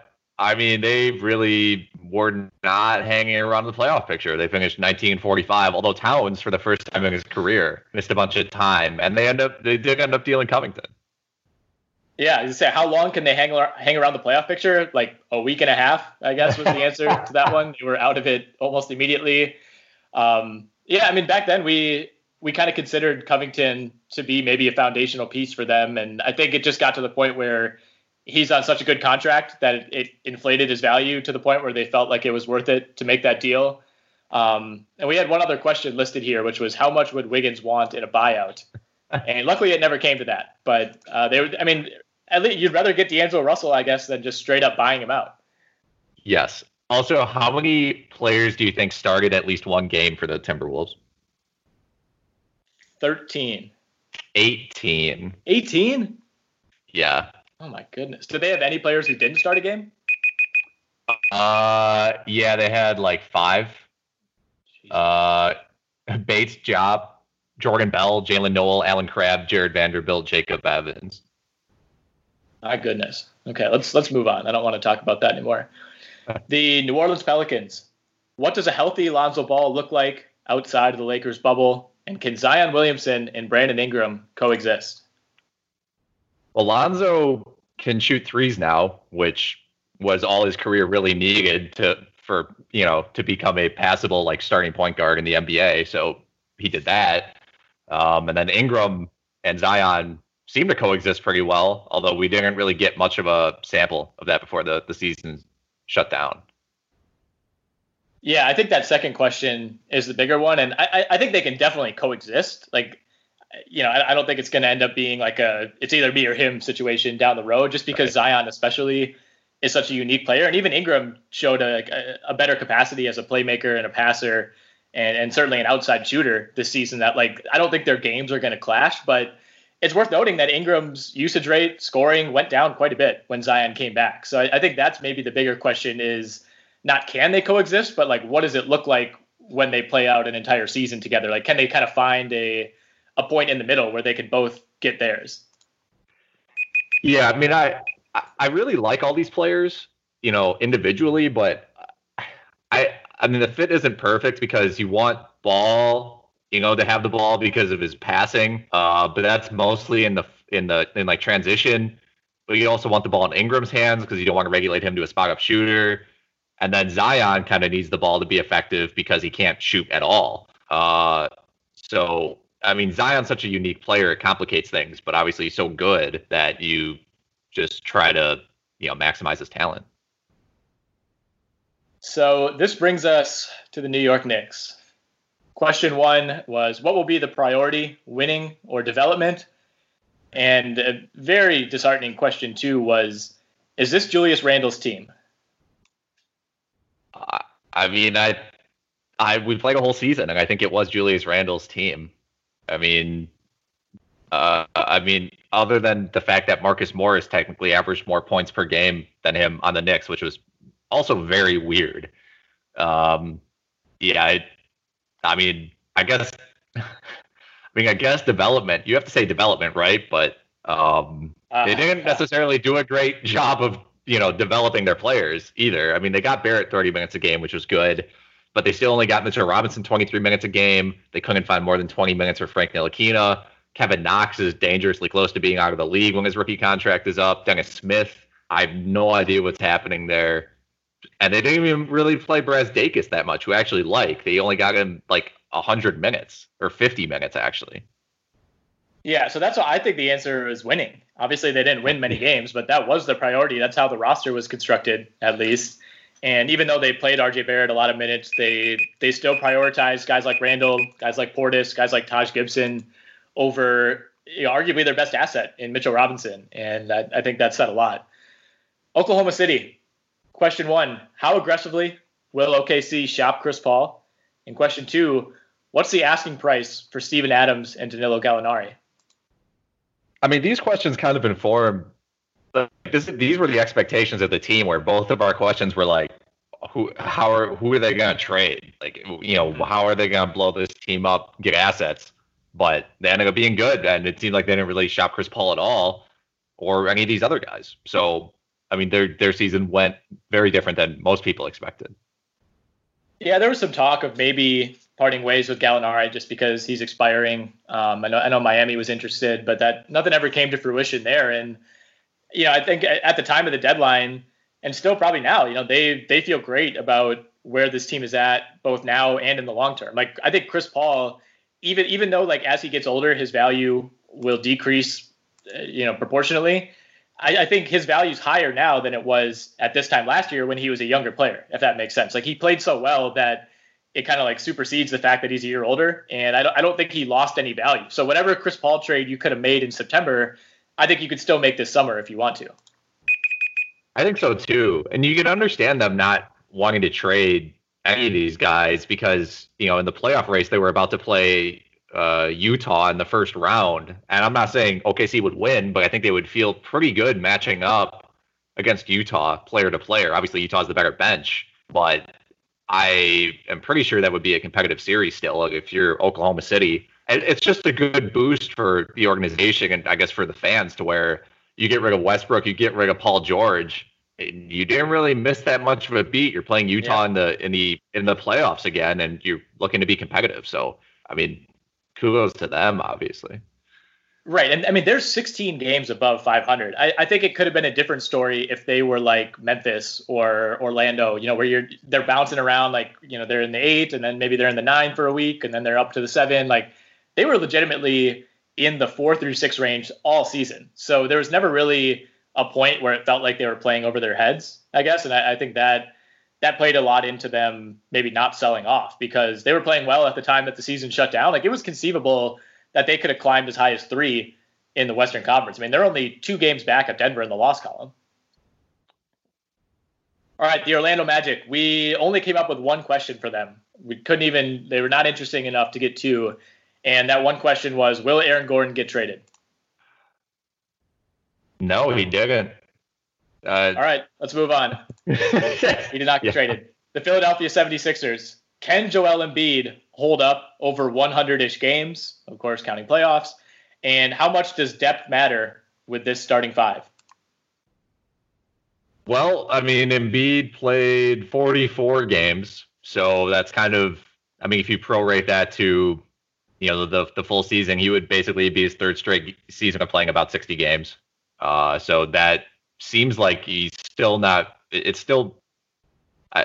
D: I mean, they really were not hanging around the playoff picture. They finished 1945, although Towns, for the first time in his career, missed a bunch of time, and they end up they did end up dealing Covington.
C: Yeah, you say how long can they hang hang around the playoff picture? Like a week and a half, I guess was the answer to that one. They were out of it almost immediately. Um, yeah, I mean back then we we kind of considered Covington to be maybe a foundational piece for them, and I think it just got to the point where he's on such a good contract that it, it, inflated his value to the point where they felt like it was worth it to make that deal. Um, and we had one other question listed here, which was how much would Wiggins want in a buyout? and luckily, it never came to that. But uh, they, would, I mean, at least you'd rather get D'Angelo Russell, I guess, than just straight up buying him out.
D: Yes. Also, how many players do you think started at least one game for the Timberwolves?
C: 13.
D: 18.
C: 18?
D: Yeah.
C: Oh my goodness. Did they have any players who didn't start a game?
D: Uh, yeah, they had like five. Uh, Bates-Diop, Jordan Bell, Jaylen Nowell, Allen Crabbe, Jarred Vanderbilt, Jacob Evans.
C: My goodness. Okay, let's let's move on. I don't want to talk about that anymore. The New Orleans Pelicans. What does a healthy Lonzo Ball look like outside of the Lakers bubble? And can Zion Williamson and Brandon Ingram coexist?
D: Lonzo can shoot threes now, which was all his career really needed to for you know to become a passable like starting point guard in the NBA. So he did that, um, and then Ingram and Zion seemed to coexist pretty well, although we didn't really get much of a sample of that before the the season shut down.
C: Yeah, I think that second question is the bigger one, and I, I think they can definitely coexist. Like you know, I, I don't think it's going to end up being like a it's either me or him situation down the road, just because right. Zion, especially, is such a unique player, and even Ingram showed a, a, better capacity as a playmaker and a passer, and and certainly an outside shooter this season. That like I don't think their games are going to clash, but it's worth noting that Ingram's usage rate, scoring went down quite a bit when Zion came back. So I, I think that's maybe the bigger question is not can they coexist, but like what does it look like when they play out an entire season together? Like can they kind of find a a point in the middle where they could both get theirs.
D: Yeah, I mean, I I really like all these players, you know, individually, but I I mean the fit isn't perfect because you want ball, you know, to have the ball because of his passing, uh, but that's mostly in the in the in like transition. But you also want the ball in Ingram's hands because you don't want to regulate him to a spot up shooter. And then Zion kind of needs the ball to be effective because he can't shoot at all. Uh, so I mean, Zion's such a unique player; it complicates things. But obviously, he's so good that you just try to, you know, maximize his talent.
C: So this brings us to the New York Knicks. Question one was, what will be the priority, winning or development? And a very disheartening question two was, is this Julius Randle's team?
D: I mean, I, I we played a whole season, and I think it was Julius Randle's team. I mean, uh, I mean, other than the fact that Marcus Morris technically averaged more points per game than him on the Knicks, which was also very weird. Um, yeah, I, I mean, I guess, I mean, I guess development. You have to say development, right? But um, uh, they didn't necessarily do a great job of you know, developing their players either. I mean, they got Barrett 30 minutes a game, which was good, but they still only got Mitchell Robinson 23 minutes a game. They couldn't find more than 20 minutes for Frank Ntilikina. Kevin Knox is dangerously close to being out of the league when his rookie contract is up. Dennis Smith, I have no idea what's happening there. And they didn't even really play Brad Brazdeikis that much, who I actually like. They only got him like 100 minutes or 50 minutes, actually.
C: Yeah, so that's what I think the answer is winning. Obviously, they didn't win many games, but that was the priority. That's how the roster was constructed, at least. And even though they played RJ Barrett a lot of minutes, they they still prioritized guys like Randle, guys like Portis, guys like Taj Gibson over you know, arguably their best asset in Mitchell Robinson. And I, I think that said a lot. Oklahoma City, question one How aggressively will OKC shop Chris Paul? And question two What's the asking price for Steven Adams and Danilo Gallinari?
D: I mean, these questions kind of inform. This, these were the expectations of the team, where both of our questions were like, "Who, how are, who are they going to trade? Like, you know, how are they going to blow this team up, get assets?" But they ended up being good, and it seemed like they didn't really shop Chris Paul at all, or any of these other guys. So, I mean, their their season went very different than most people expected.
C: Yeah, there was some talk of maybe parting ways with Gallinari just because he's expiring. Um, I know I know Miami was interested, but that nothing ever came to fruition there. And you know, I think at the time of the deadline, and still probably now, you know, they they feel great about where this team is at, both now and in the long term. Like I think Chris Paul, even even though like as he gets older, his value will decrease, uh, you know, proportionately. I, I think his value is higher now than it was at this time last year when he was a younger player. If that makes sense, like he played so well that it kind of like supersedes the fact that he's a year older. And I don't, I don't think he lost any value. So whatever Chris Paul trade you could have made in September, I think you could still make this summer if you want to.
D: I think so too. And you can understand them not wanting to trade any of these guys because, you know, in the playoff race, they were about to play uh, Utah in the first round. And I'm not saying OKC would win, but I think they would feel pretty good matching up against Utah player to player. Obviously, Utah's the better bench, but I am pretty sure that would be a competitive series still if you're Oklahoma City. It's just a good boost for the organization and I guess for the fans to where you get rid of Westbrook, you get rid of Paul George. You didn't really miss that much of a beat. You're playing Utah yeah. in the in the in the playoffs again, and you're looking to be competitive. So, I mean, kudos to them, obviously.
C: Right. And I mean, there's 16 games above 500. I, I think it could have been a different story if they were like Memphis or Orlando, you know, where you're they're bouncing around like, you know, they're in the eight and then maybe they're in the nine for a week and then they're up to the seven. Like they were legitimately in the four through six range all season. So there was never really a point where it felt like they were playing over their heads, I guess. And I, I think that that played a lot into them maybe not selling off because they were playing well at the time that the season shut down. Like it was conceivable that they could have climbed as high as three in the Western Conference. I mean, they're only two games back of Denver in the loss column. All right, the Orlando Magic. We only came up with one question for them. We couldn't even, they were not interesting enough to get two. And that one question was Will Aaron Gordon get traded?
D: No, he didn't.
C: Uh, All right, let's move on. he did not get yeah. traded. The Philadelphia 76ers. Can Joel Embiid hold up over 100 ish games, of course, counting playoffs? And how much does depth matter with this starting five?
D: Well, I mean, Embiid played 44 games. So that's kind of, I mean, if you prorate that to, you know, the, the full season, he would basically be his third straight season of playing about 60 games. Uh, so that seems like he's still not, it's still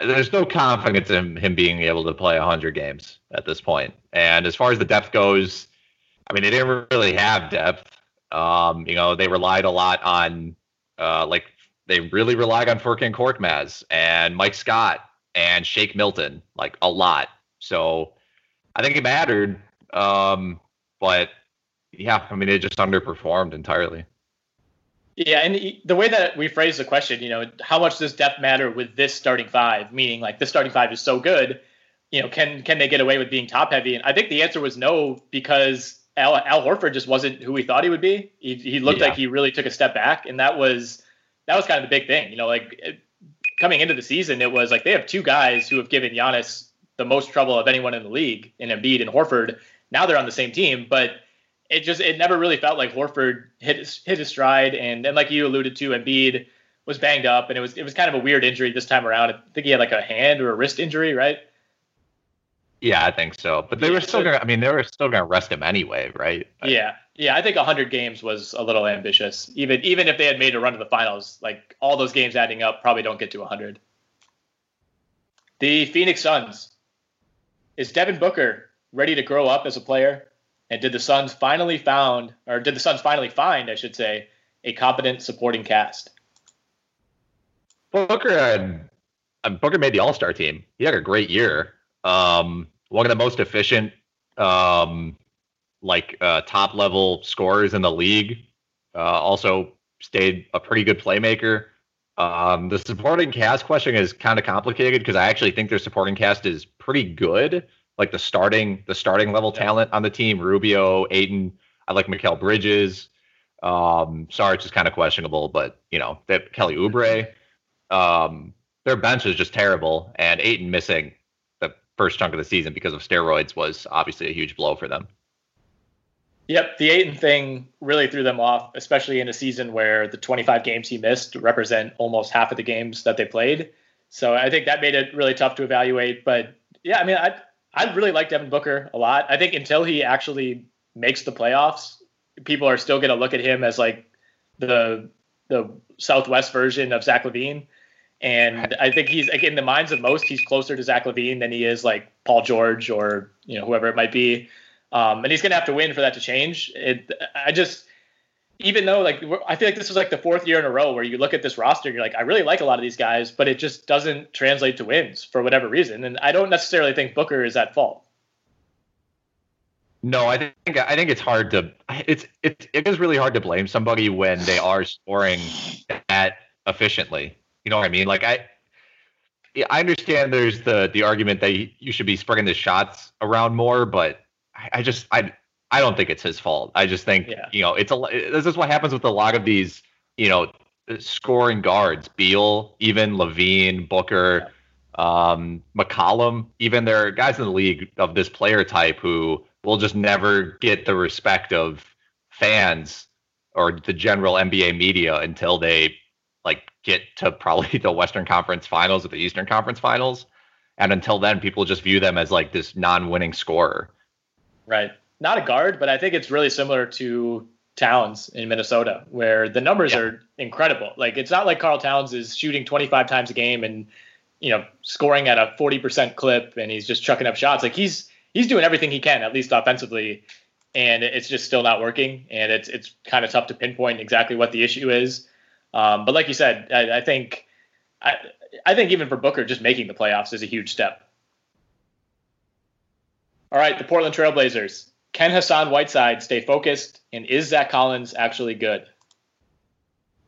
D: there's no confidence in him being able to play 100 games at this point. And as far as the depth goes, I mean, they didn't really have depth. Um, you know, they relied a lot on, uh, like, they really relied on Furkan Korkmaz and Mike Scott and Shake Milton, like, a lot. So I think it mattered. Um, but yeah, I mean, it just underperformed entirely.
C: Yeah, and the way that we phrase the question, you know, how much does depth matter with this starting five? Meaning, like this starting five is so good, you know, can can they get away with being top heavy? And I think the answer was no because Al, Al Horford just wasn't who we thought he would be. He, he looked yeah. like he really took a step back, and that was that was kind of the big thing. You know, like it, coming into the season, it was like they have two guys who have given Giannis the most trouble of anyone in the league in Embiid and Horford. Now they're on the same team, but it just it never really felt like Horford hit his, hit his stride, and and like you alluded to, Embiid was banged up, and it was it was kind of a weird injury this time around. I think he had like a hand or a wrist injury, right?
D: Yeah, I think so. But they were still gonna. I mean, they were still gonna rest him anyway, right?
C: Yeah, yeah. I think 100 games was a little ambitious. Even even if they had made a run to the finals, like all those games adding up, probably don't get to 100. The Phoenix Suns. Is Devin Booker ready to grow up as a player? And did the Suns finally found, or did the Suns finally find, I should say, a competent supporting cast?
D: Booker and uh, Booker made the All Star team. He had a great year. Um, one of the most efficient, um, like uh, top level scorers in the league. Uh, also stayed a pretty good playmaker. Um, the supporting cast question is kind of complicated because I actually think their supporting cast is pretty good. Like the starting the starting level yeah. talent on the team, Rubio, Ayton, I like Mikal Bridges. Um, Sarge is kind of questionable, but you know, that Kelly Oubre. Um, their bench is just terrible, and Ayton missing the first chunk of the season because of steroids was obviously a huge blow for them.
C: Yep, the Ayton thing really threw them off, especially in a season where the 25 games he missed represent almost half of the games that they played. So I think that made it really tough to evaluate. But yeah, I mean, I I really like Devin Booker a lot. I think until he actually makes the playoffs, people are still going to look at him as like the the Southwest version of Zach LaVine. And I think he's like in the minds of most, he's closer to Zach LaVine than he is like Paul George or you know whoever it might be. Um, and he's going to have to win for that to change. It, I just, even though like I feel like this was like the fourth year in a row where you look at this roster and you're like, I really like a lot of these guys, but it just doesn't translate to wins for whatever reason. And I don't necessarily think Booker is at fault.
D: No, I think I think it's hard to it's it, it is really hard to blame somebody when they are scoring that efficiently. You know what I mean? Like I I understand there's the the argument that you should be spreading the shots around more, but I just I I don't think it's his fault. I just think yeah. you know it's a this is what happens with a lot of these you know scoring guards, Beal, even LaVine, Booker, um, McCollum. Even there are guys in the league of this player type who will just never get the respect of fans or the general NBA media until they like get to probably the Western Conference Finals or the Eastern Conference Finals. And until then, people just view them as like this non-winning scorer.
C: Right. Not a guard, but I think it's really similar to Towns in Minnesota, where the numbers yeah. are incredible. Like it's not like Karl Towns is shooting 25 times a game and you know scoring at a 40% clip and he's just chucking up shots. Like he's he's doing everything he can, at least offensively, and it's just still not working. And it's it's kind of tough to pinpoint exactly what the issue is. Um, but like you said, I, I think I I think even for Booker, just making the playoffs is a huge step. All right, the Portland Trailblazers. Can Hassan Whiteside stay focused? And is Zach Collins actually good?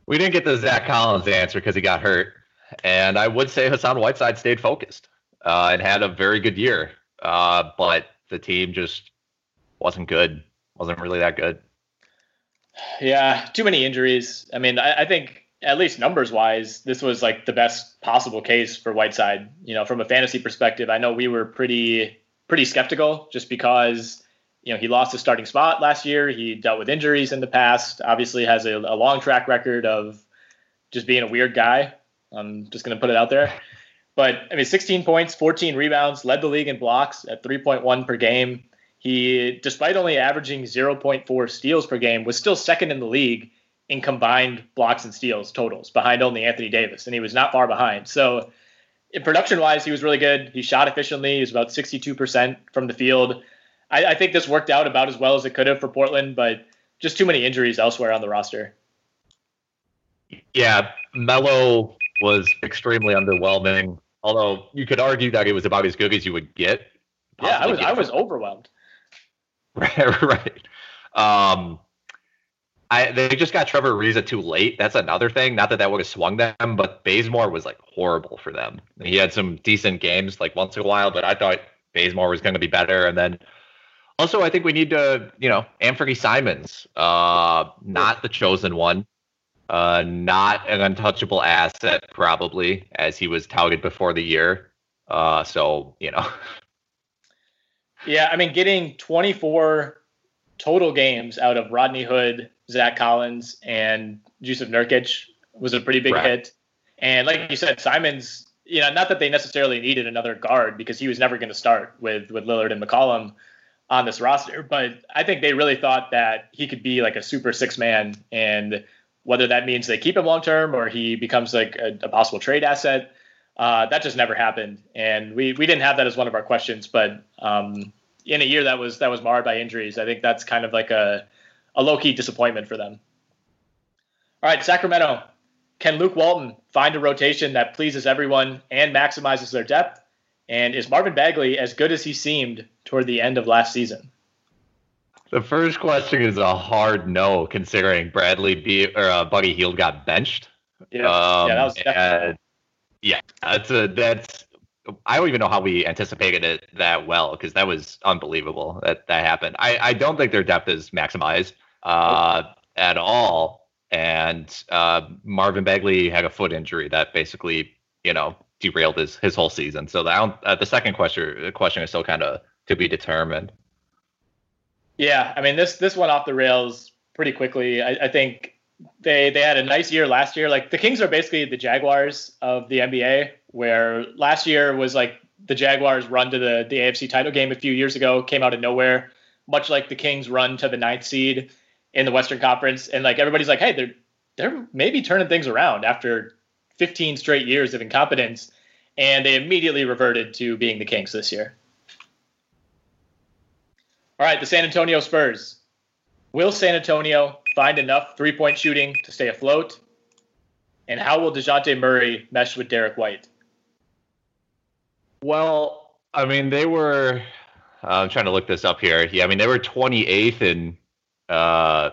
D: We didn't get the Zach Collins answer because he got hurt. And I would say Hassan Whiteside stayed focused uh, and had a very good year. Uh, but the team just wasn't good, wasn't really that good.
C: Yeah, too many injuries. I mean, I, I think at least numbers wise, this was like the best possible case for Whiteside. You know, from a fantasy perspective, I know we were pretty pretty skeptical just because you know he lost his starting spot last year. He dealt with injuries in the past. Obviously, has a, a long track record of just being a weird guy. I'm just going to put it out there. But I mean, 16 points, 14 rebounds, led the league in blocks at 3.1 per game. He, despite only averaging 0.4 steals per game, was still second in the league in combined blocks and steals totals, behind only Anthony Davis, and he was not far behind. So in production wise, he was really good. He shot efficiently. He was about 62% from the field. I, I, think this worked out about as well as it could have for Portland, but just too many injuries elsewhere on the roster.
D: Yeah, Melo was extremely underwhelming. Although you could argue that it was about as good as you would get.
C: Yeah, I was I was overwhelmed.
D: Right, right. Um, I they just got Trevor Ariza too late. That's another thing. Not that that would have swung them, but Bazemore was like horrible for them. He had some decent games like once in a while, but I thought Bazemore was going to be better. And then also, I think we need to, you know, Anthony Simons, uh, not the chosen one, uh, not an untouchable asset probably as he was touted before the year. Uh, so you know.
C: Yeah, I mean, getting 24 total games out of Rodney Hood, Zach Collins, and Jusuf Nurkic was a pretty big right. hit. And like you said, Simons, you know, not that they necessarily needed another guard because he was never going to start with with Lillard and McCollum on this roster, but I think they really thought that he could be like a super six man and whether that means they keep him long term or he becomes like a, a possible trade asset. Uh, that just never happened, and we we didn't have that as one of our questions. But um, in a year that was that was marred by injuries, I think that's kind of like a a low key disappointment for them. All right, Sacramento. Can Luke Walton find a rotation that pleases everyone and maximizes their depth? And is Marvin Bagley as good as he seemed toward the end of last season?
D: The first question is a hard no, considering Bradley B or uh, Buddy Hield got benched.
C: Yeah, um, yeah, that was
D: definitely. yeah, that's a that's. I don't even know how we anticipated it that well because that was unbelievable that that happened. I I don't think their depth is maximized uh, at all, and uh, Marvin Bagley had a foot injury that basically you know derailed his his whole season. So the uh, the second question the question is still kind of to be determined.
C: Yeah, I mean this this went off the rails pretty quickly. I, I, think they they had a nice year last year. Like the Kings are basically the Jaguars of the NBA, where last year was like the Jaguars run to the the AFC title game a few years ago came out of nowhere, much like the Kings run to the ninth seed in the Western Conference, and like everybody's like, hey, they're they're maybe turning things around after 15 straight years of incompetence, and they immediately reverted to being the Kings this year. All right, the San Antonio Spurs. Will San Antonio find enough three point shooting to stay afloat? And how will Dejounte Murray mesh with Derrick White?
D: Well, I mean, they were. Uh, I'm trying to look this up here. Yeah, I mean, they were 28th in uh,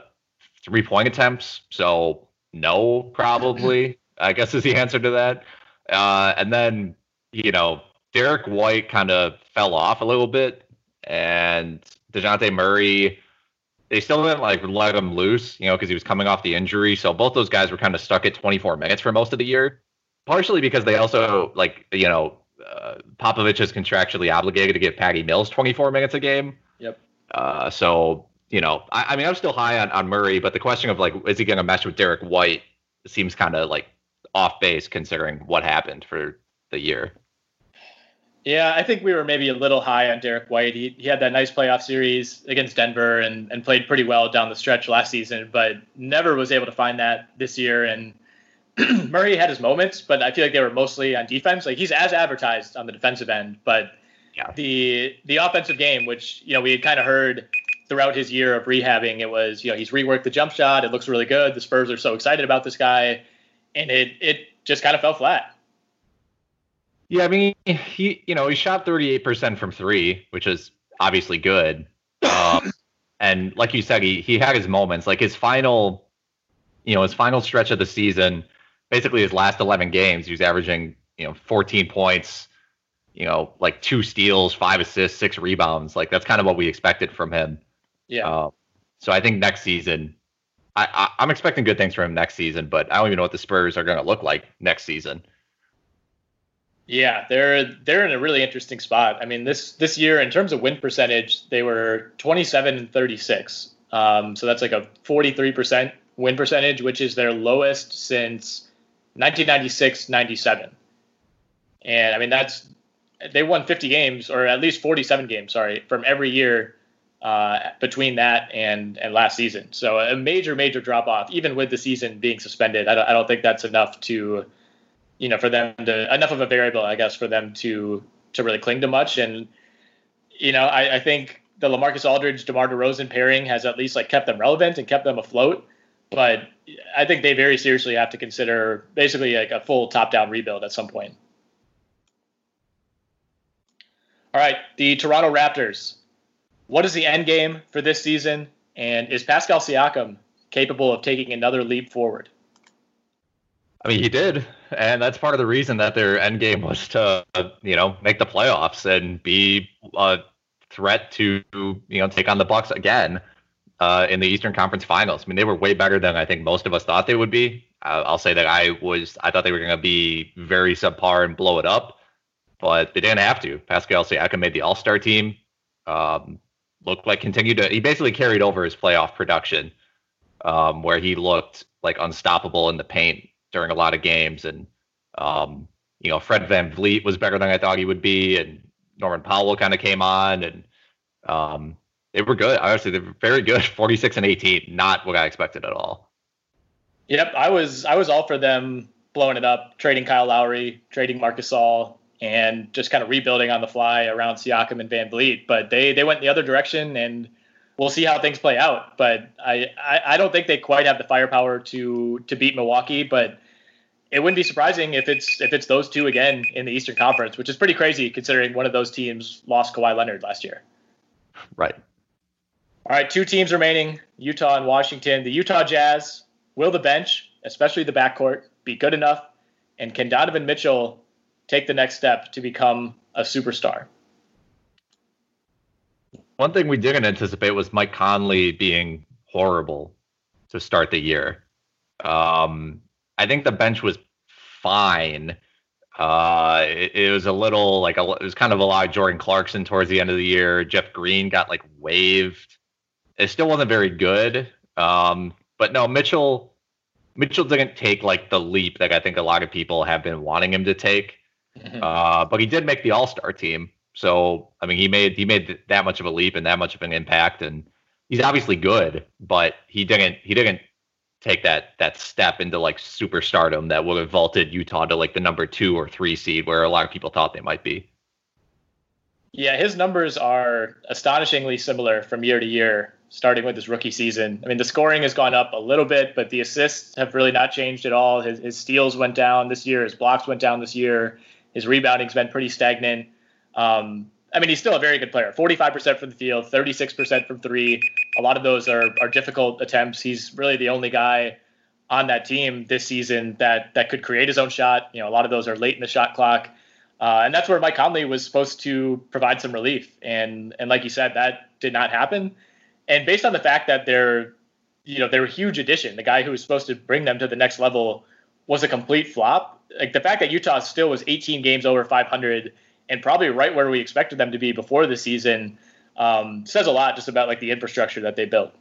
D: three point attempts. So, no, probably, I guess is the answer to that. Uh, and then, you know, Derrick White kind of fell off a little bit. And Dejounte Murray, they still didn't like let him loose, you know, because he was coming off the injury. So both those guys were kind of stuck at 24 minutes for most of the year. Partially because they also like, you know, uh, Popovich is contractually obligated to give Patty Mills 24 minutes a game.
C: Yep.
D: Uh, so you know, I, I mean, I'm still high on, on Murray, but the question of like, is he going to mesh with Derrick White seems kind of like off base considering what happened for the year.
C: Yeah, I think we were maybe a little high on Derrick White. He, he had that nice playoff series against Denver and, and played pretty well down the stretch last season, but never was able to find that this year. And Murray had his moments, but I feel like they were mostly on defense. Like he's as advertised on the defensive end, but yeah. the the offensive game, which you know we had kind of heard throughout his year of rehabbing, it was you know he's reworked the jump shot. It looks really good. The Spurs are so excited about this guy, and it it just kind of fell flat.
D: Yeah, I mean, he you know he shot 38% from three, which is obviously good. Um, and like you said, he he had his moments. Like his final, you know, his final stretch of the season, basically his last 11 games, he was averaging you know 14 points, you know, like two steals, five assists, six rebounds. Like that's kind of what we expected from him.
C: Yeah. Uh,
D: so I think next season, I, I am expecting good things from him next season, but I don't even know what the Spurs are going to look like next season.
C: Yeah, they're they're in a really interesting spot. I mean, this this year in terms of win percentage, they were 27 and 36. Um, so that's like a 43% win percentage, which is their lowest since 1996-97. And I mean, that's they won 50 games or at least 47 games, sorry, from every year uh, between that and and last season. So a major major drop off, even with the season being suspended. I don't, I don't think that's enough to you know, for them to enough of a variable, I guess, for them to to really cling to much. And you know, I, I think the LaMarcus Aldridge, DeMar DeRozan pairing has at least like kept them relevant and kept them afloat. But I think they very seriously have to consider basically like a full top-down rebuild at some point. All right, the Toronto Raptors. What is the end game for this season? And is Pascal Siakam capable of taking another leap forward?
D: I mean, he did, and that's part of the reason that their end game was to, you know, make the playoffs and be a threat to, you know, take on the Bucks again uh, in the Eastern Conference Finals. I mean, they were way better than I think most of us thought they would be. I'll say that I was, I thought they were going to be very subpar and blow it up, but they didn't have to. Pascal Siakam made the All Star team. Um, looked like continued to, he basically carried over his playoff production, um, where he looked like unstoppable in the paint during a lot of games. And, um, you know, Fred VanVleet was better than I thought he would be. And Norman Powell kind of came on and um, they were good. Honestly, they were very good. 46 and 18, not what I expected at all.
C: Yep, I was I was all for them blowing it up, trading Kyle Lowry, trading Marc Gasol, and just kind of rebuilding on the fly around Siakam and VanVleet. But they they went the other direction, and we'll see how things play out. But I, I, I don't think they quite have the firepower to to beat Milwaukee, but it wouldn't be surprising if it's if it's those two again in the Eastern Conference, which is pretty crazy considering one of those teams lost Kawhi Leonard last year.
D: Right.
C: All right, two teams remaining: Utah and Washington. The Utah Jazz will the bench, especially the backcourt, be good enough, and can Donovan Mitchell take the next step to become a superstar?
D: One thing we didn't anticipate was Mike Conley being horrible to start the year. Um, I think the bench was fine. Uh, it, it, was a little like a, it was kind of a lot of Jordan Clarkson towards the end of the year. Jeff Green got like waived. It still wasn't very good. Um, but no, Mitchell Mitchell didn't take like the leap that I think a lot of people have been wanting him to take. Uh, but he did make the All Star team. So I mean, he made he made that much of a leap and that much of an impact, and he's obviously good, but he didn't he didn't take that that step into like superstardom that would have vaulted Utah to like the number two or three seed where a lot of people thought they might be.
C: Yeah, his numbers are astonishingly similar from year to year, starting with his rookie season. I mean, the scoring has gone up a little bit, but the assists have really not changed at all. His, his steals went down this year, his blocks went down this year, his rebounding's been pretty stagnant. Um, I mean, he's still a very good player. 45% from the field, 36% from three. A lot of those are, are difficult attempts. He's really the only guy on that team this season that that could create his own shot. You know, a lot of those are late in the shot clock. Uh, and that's where Mike Conley was supposed to provide some relief. And and like you said, that did not happen. And based on the fact that they're, you know, they're a huge addition, the guy who was supposed to bring them to the next level was a complete flop. Like the fact that Utah still was 18 games over 500 and probably right where we expected them to be before the season um, says a lot just about like the infrastructure that they built.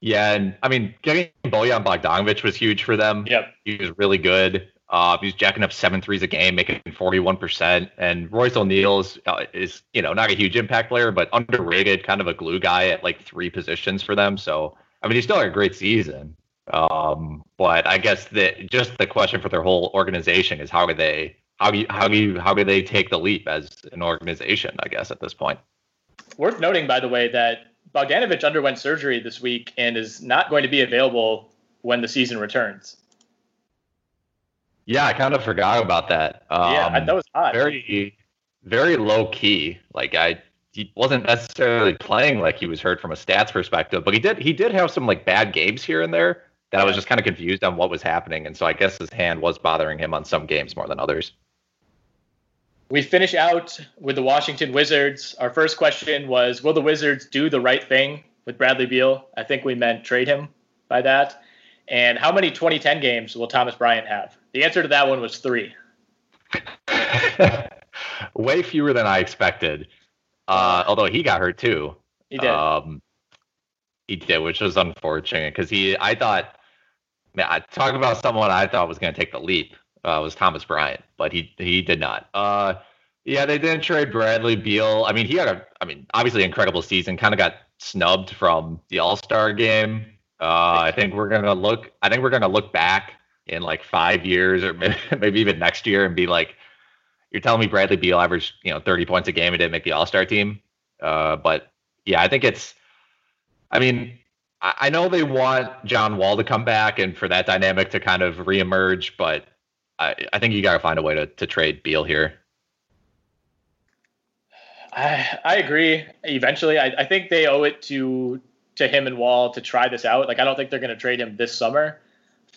D: Yeah, and I mean, getting Bojan Bogdanovic was huge for them.
C: Yep,
D: he was really good. Uh, he's jacking up seven threes a game, making 41%. And Royce O'Neal is, uh, is, you know, not a huge impact player, but underrated, kind of a glue guy at like three positions for them. So, I mean, he's still had a great season. Um, but I guess that just the question for their whole organization is how do they how do you how do you how do they take the leap as an organization? I guess at this point.
C: Worth noting, by the way, that Bogdanovic underwent surgery this week and is not going to be available when the season returns.
D: Yeah, I kind of forgot about that.
C: Um, yeah, that was odd.
D: Very, very low key. Like I, he wasn't necessarily playing like he was hurt from a stats perspective, but he did. He did have some like bad games here and there that I was just kind of confused on what was happening, and so I guess his hand was bothering him on some games more than others.
C: We finish out with the Washington Wizards. Our first question was Will the Wizards do the right thing with Bradley Beal? I think we meant trade him by that. And how many 2010 games will Thomas Bryant have? The answer to that one was three.
D: Way fewer than I expected. Uh, although he got hurt too.
C: He did. Um,
D: he did, which was unfortunate because he. I thought, man, talk about someone I thought was going to take the leap uh, was Thomas Bryant, but he he did not. Uh, yeah, they didn't trade Bradley Beal. I mean, he had a, I mean, obviously incredible season. Kind of got snubbed from the All Star game. Uh, I think we're gonna look. I think we're gonna look back in like five years or maybe, maybe even next year and be like, "You're telling me Bradley Beal averaged you know 30 points a game and didn't make the All Star team?" Uh, but yeah, I think it's. I mean, I know they want John Wall to come back and for that dynamic to kind of reemerge, but I, I think you got to find a way to, to trade Beal here.
C: I, I agree. Eventually, I, I think they owe it to to him and Wall to try this out. Like, I don't think they're going to trade him this summer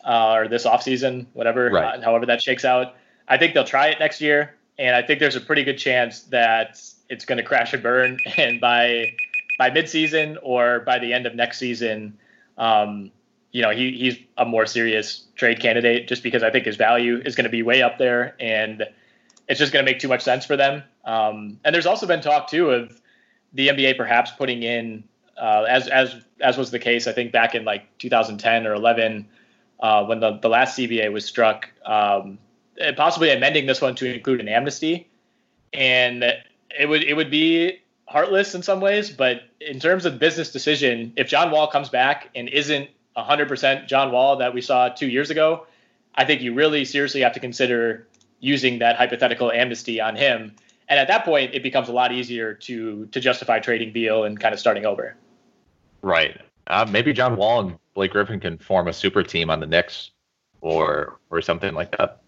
C: uh, or this offseason, whatever, right. uh, however that shakes out. I think they'll try it next year, and I think there's a pretty good chance that it's going to crash and burn. And by by midseason or by the end of next season, um, you know, he, he's a more serious trade candidate just because I think his value is going to be way up there and it's just going to make too much sense for them. Um, and there's also been talk too of the NBA perhaps putting in, uh, as as as was the case, I think back in like 2010 or 11, uh, when the, the last CBA was struck, um, possibly amending this one to include an amnesty. And it would it would be heartless in some ways, but in terms of business decision, if John Wall comes back and isn't 100% John Wall that we saw two years ago, I think you really seriously have to consider using that hypothetical amnesty on him. And at that point, it becomes a lot easier to to justify trading Beal and kind of starting over.
D: Right. Uh, maybe John Wall and Blake Griffin can form a super team on the Knicks, or or something like that.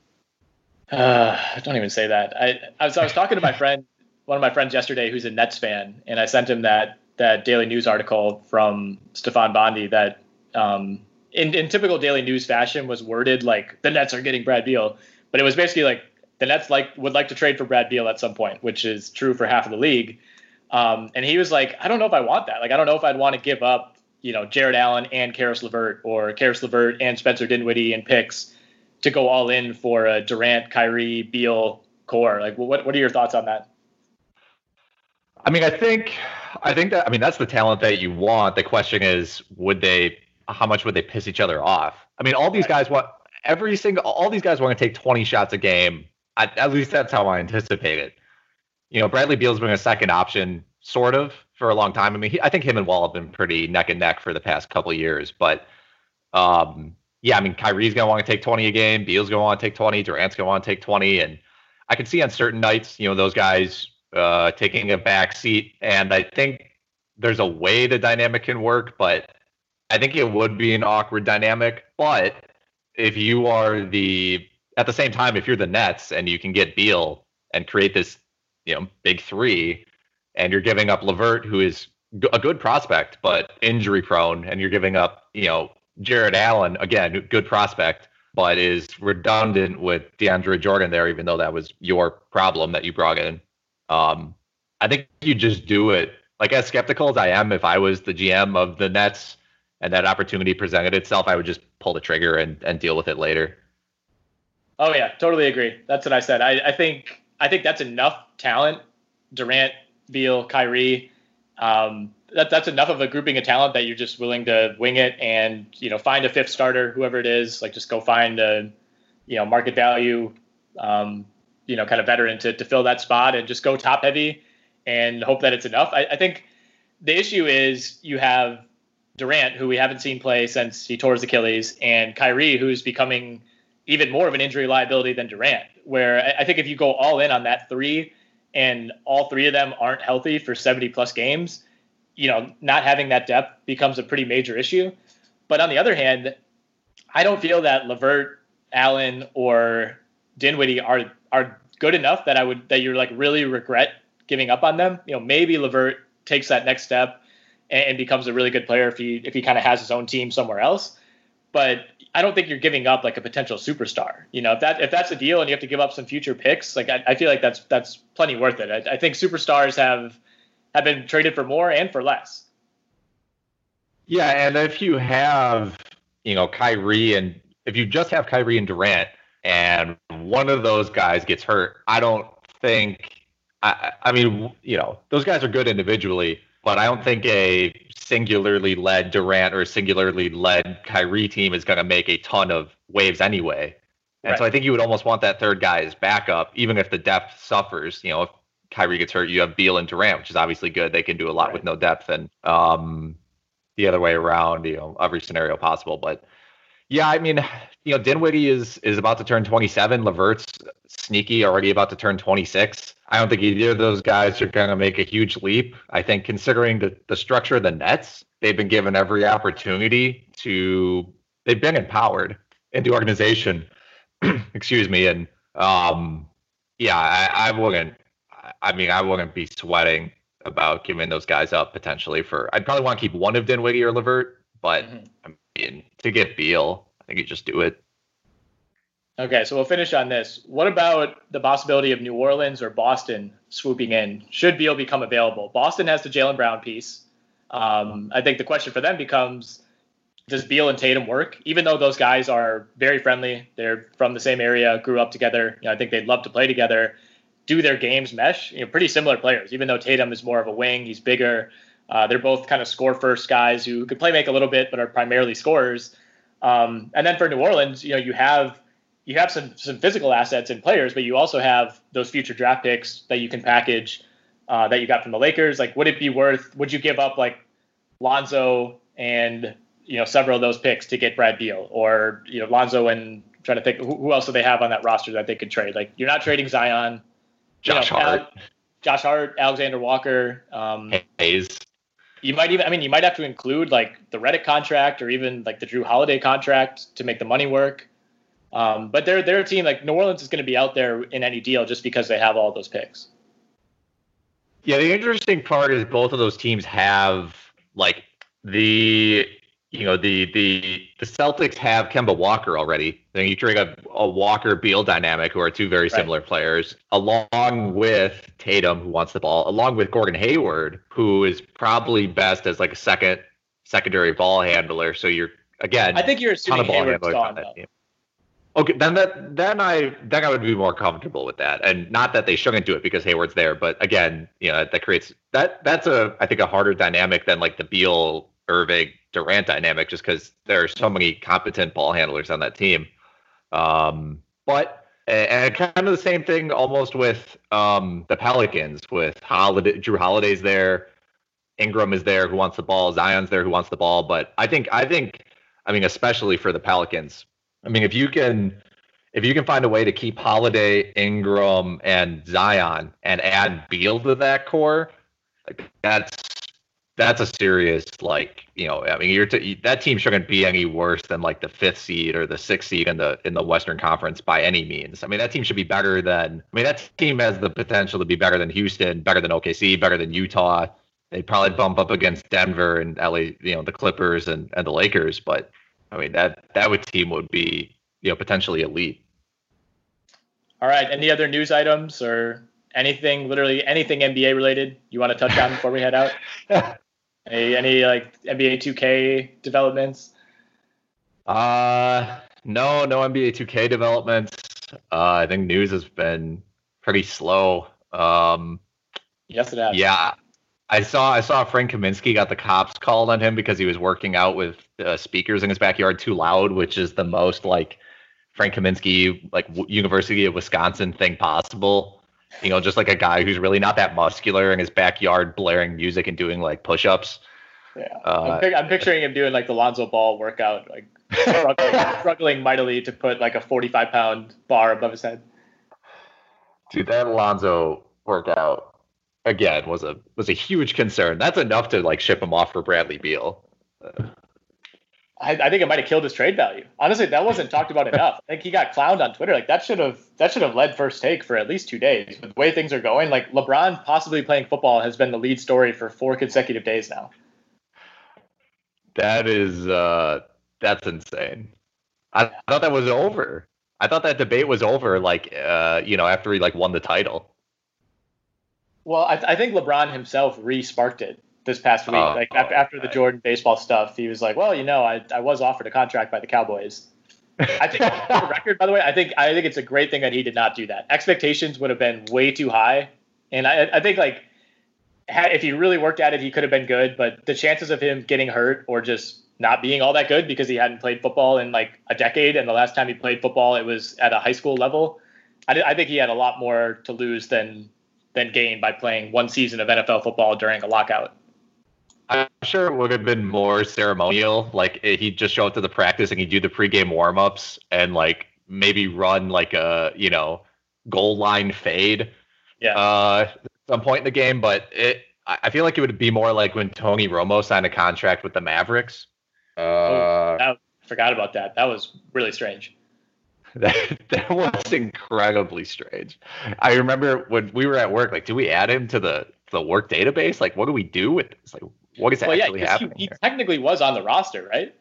C: Uh, don't even say that. I, I was I was talking to my friend, one of my friends yesterday, who's a Nets fan, and I sent him that that Daily News article from Stefan Bondy that, um, in in typical Daily News fashion, was worded like the Nets are getting Brad Beal, but it was basically like the Nets like would like to trade for Brad Beal at some point, which is true for half of the league. Um, and he was like, I don't know if I want that. Like, I don't know if I'd want to give up, you know, Jarrett Allen and Caris LeVert or Caris LeVert and Spencer Dinwiddie and picks to go all in for a Durant, Kyrie, Beal core. Like, what what are your thoughts on that?
D: I mean, I think I think that I mean that's the talent that you want. The question is, would they? How much would they piss each other off? I mean, all these guys want every single all these guys want to take 20 shots a game. I, at least that's how I anticipate it. You know, Bradley Beal's been a second option, sort of, for a long time. I mean, he, I think him and Wall have been pretty neck and neck for the past couple years, but um, yeah, I mean, Kyrie's gonna want to take 20 a game, Beal's gonna want to take 20, Durant's gonna want to take 20, and I can see on certain nights, you know, those guys uh, taking a back seat, and I think there's a way the dynamic can work, but I think it would be an awkward dynamic. But if you are the at the same time, if you're the Nets and you can get Beal and create this, you know, big three, and you're giving up LeVert, who is a good prospect but injury prone, and you're giving up, you know, Jarrett Allen, again, good prospect, but is redundant with DeAndre Jordan there, even though that was your problem that you brought in. Um, I think you just do it. Like as skeptical as I am, if I was the GM of the Nets and that opportunity presented itself, I would just pull the trigger and, and deal with it later.
C: Oh yeah, totally agree. That's what I said. I, I think I think that's enough talent. Durant, Beal, Kyrie. Um, that, that's enough of a grouping of talent that you're just willing to wing it and you know find a fifth starter, whoever it is. Like just go find a you know market value, um, you know kind of veteran to to fill that spot and just go top heavy and hope that it's enough. I, I think the issue is you have Durant, who we haven't seen play since he tore his Achilles, and Kyrie, who's becoming even more of an injury liability than Durant. Where I think if you go all in on that three, and all three of them aren't healthy for 70 plus games, you know, not having that depth becomes a pretty major issue. But on the other hand, I don't feel that LeVert, Allen, or Dinwiddie are are good enough that I would that you're like really regret giving up on them. You know, maybe LeVert takes that next step and, and becomes a really good player if he if he kind of has his own team somewhere else. But I don't think you're giving up like a potential superstar. You know, if that if that's the deal and you have to give up some future picks, like I, I feel like that's that's plenty worth it. I, I think superstars have have been traded for more and for less.
D: Yeah, and if you have, you know, Kyrie and if you just have Kyrie and Durant and one of those guys gets hurt, I don't think I, I mean, you know, those guys are good individually, but I don't think a singularly led Durant or a singularly led Kyrie team is going to make a ton of waves anyway. And right. so I think you would almost want that third guy as backup, even if the depth suffers. You know, if Kyrie gets hurt, you have Beal and Durant, which is obviously good. They can do a lot right. with no depth, and um, the other way around, you know, every scenario possible. But yeah, I mean, you know, Dinwiddie is is about to turn 27. LeVert's sneaky, already about to turn 26. I don't think either of those guys are going to make a huge leap. I think considering the, the structure of the Nets, they've been given every opportunity to. They've been empowered into organization. excuse me, and um, yeah, I, I wouldn't I mean, I wouldn't be sweating about giving those guys up potentially for. I'd probably want to keep one of Dinwiddie or LeVert, but mm-hmm. I mean, to get Beal, I think you just do it.
C: Okay, so we'll finish on this. What about the possibility of New Orleans or Boston swooping in? Should Beal become available? Boston has the Jaylen Brown piece. Um, I think the question for them becomes does Beal and Tatum work? Even though those guys are very friendly, they're from the same area, grew up together. You know, I think they'd love to play together do their games mesh. You know, pretty similar players. Even though Tatum is more of a wing, he's bigger. Uh, they're both kind of score first guys who could play make a little bit, but are primarily scorers. Um, and then for New Orleans, you know, you have you have some some physical assets and players, but you also have those future draft picks that you can package uh, that you got from the Lakers. Like, would it be worth? Would you give up like Lonzo and you know several of those picks to get Brad Beal, or you know Lonzo and trying to think who, who else do they have on that roster that they could trade? Like, you're not trading Zion,
D: Josh
C: you know,
D: Hart,
C: Al- Josh Hart, Alexander Walker. Um,
D: Hayes.
C: You might even, I mean, you might have to include like the Redick contract or even like the Jrue Holiday contract to make the money work. Um, but they're they're a team like New Orleans is going to be out there in any deal just because they have all those picks.
D: Yeah, the interesting part is both of those teams have like the you know the the the Celtics have Kemba Walker already. Then you trade a, a Walker Beal dynamic, who are two very
C: Right.
D: similar players, along with Tatum, who wants the ball, along with Gordon Hayward, who is probably best as like a second secondary ball handler. So you're again,
C: I think you're assuming
D: of ball
C: Hayward's gone
D: on that
C: though.
D: team. Okay, then that then I then I would be more comfortable with that, and not that they shouldn't do it because Hayward's there, but again, you know that creates that that's a I think a harder dynamic than like the Beal Irving Durant dynamic, just because there are so many competent ball handlers on that team. Um, but and kind of the same thing almost with um, the Pelicans with Holiday, Jrue Holiday's there, Ingram is there who wants the ball, Zion's there who wants the ball. But I think I think I mean especially for the Pelicans, I mean if you can if you can find a way to keep Holiday, Ingram, and Zion and add Beal to that core, like that's that's a serious like you know I mean you're t- that team shouldn't be any worse than like the fifth seed or the sixth seed in the in the Western Conference by any means. I mean that team should be better than I mean that team has the potential to be better than Houston, better than OKC, better than Utah. They'd probably bump up against Denver and LA, you know, the Clippers and, and the Lakers, but I mean that that would team would be you know potentially elite.
C: All right. Any other news items or anything, literally anything NBA related you want to touch on before we head out? any, any like NBA 2K developments?
D: Uh, no, no NBA 2K developments. Uh, I think news has been pretty slow. Um,
C: Yes, it has.
D: yeah, I saw I saw Frank Kaminsky got the cops called on him because he was working out with uh, speakers in his backyard too loud, which is the most like Frank Kaminsky like w- University of Wisconsin thing possible. You know, just like a guy who's really not that muscular in his backyard, blaring music and doing like push-ups.
C: Yeah.
D: Uh,
C: I'm, pic- I'm picturing him doing like the Lonzo Ball workout, like struggling, struggling mightily to put like a 45 pound bar above his head.
D: Dude, that Alonzo workout again was a was a huge concern. That's enough to like ship him off for Bradley Beal.
C: I, I think it might have killed his trade value. Honestly, that wasn't talked about enough. I think he got clowned on Twitter. Like that should have that should have led first take for at least two days. But the way things are going, like LeBron possibly playing football has been the lead story for four consecutive days now.
D: That is uh that's insane. I, I thought that was over. I thought that debate was over like uh you know after he like won the title.
C: Well, I, I think LeBron himself re-sparked it this past week.
D: Oh,
C: like after, after the. Jordan baseball stuff, he was like, "Well, you know, I, I was offered a contract by the Cowboys." I think for record, by the way, I think I think it's a great thing that he did not do that. Expectations would have been way too high, and I, I think like had, if he really worked at it, he could have been good. But the chances of him getting hurt or just not being all that good because he hadn't played football in like a decade, and the last time he played football, it was at a high school level. I, I think he had a lot more to lose than than gain by playing one season of NFL football during a lockout.
D: I'm sure it would have been more ceremonial. Like eh, he'd just show up to the practice and he'd do the pregame warm-ups and like maybe run like a you know goal line fade
C: Yeah.
D: uh, at some point in the game. But it, I feel like it would be more like when Tony Romo signed a contract with the Mavericks. Uh,
C: I forgot about that. That was really strange.
D: that, that was incredibly strange. I remember when we were at work, like, do we add him to the the work database? Like, what do we do with this? Like, what is
C: Well, yeah,
D: happening
C: he, he technically was on the roster, right?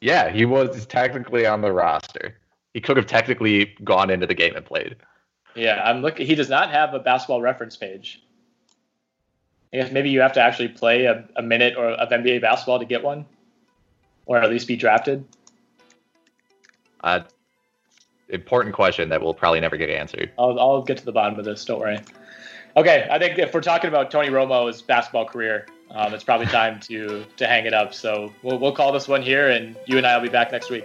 D: Yeah, he was technically on the roster. He could have technically gone into the game and played.
C: Yeah, I'm looking. He does not have a basketball reference page. I guess maybe you have to actually play a, a minute or of NBA basketball to get one, or at least be drafted.
D: Uh, important question that we'll probably never get answered.
C: I'll, I'll get to the bottom of this. Don't worry. Okay, I think if we're talking about Tony Romo's basketball career, um, it's probably time to to hang it up. So we'll we'll call this one here, and you and I will be back next week.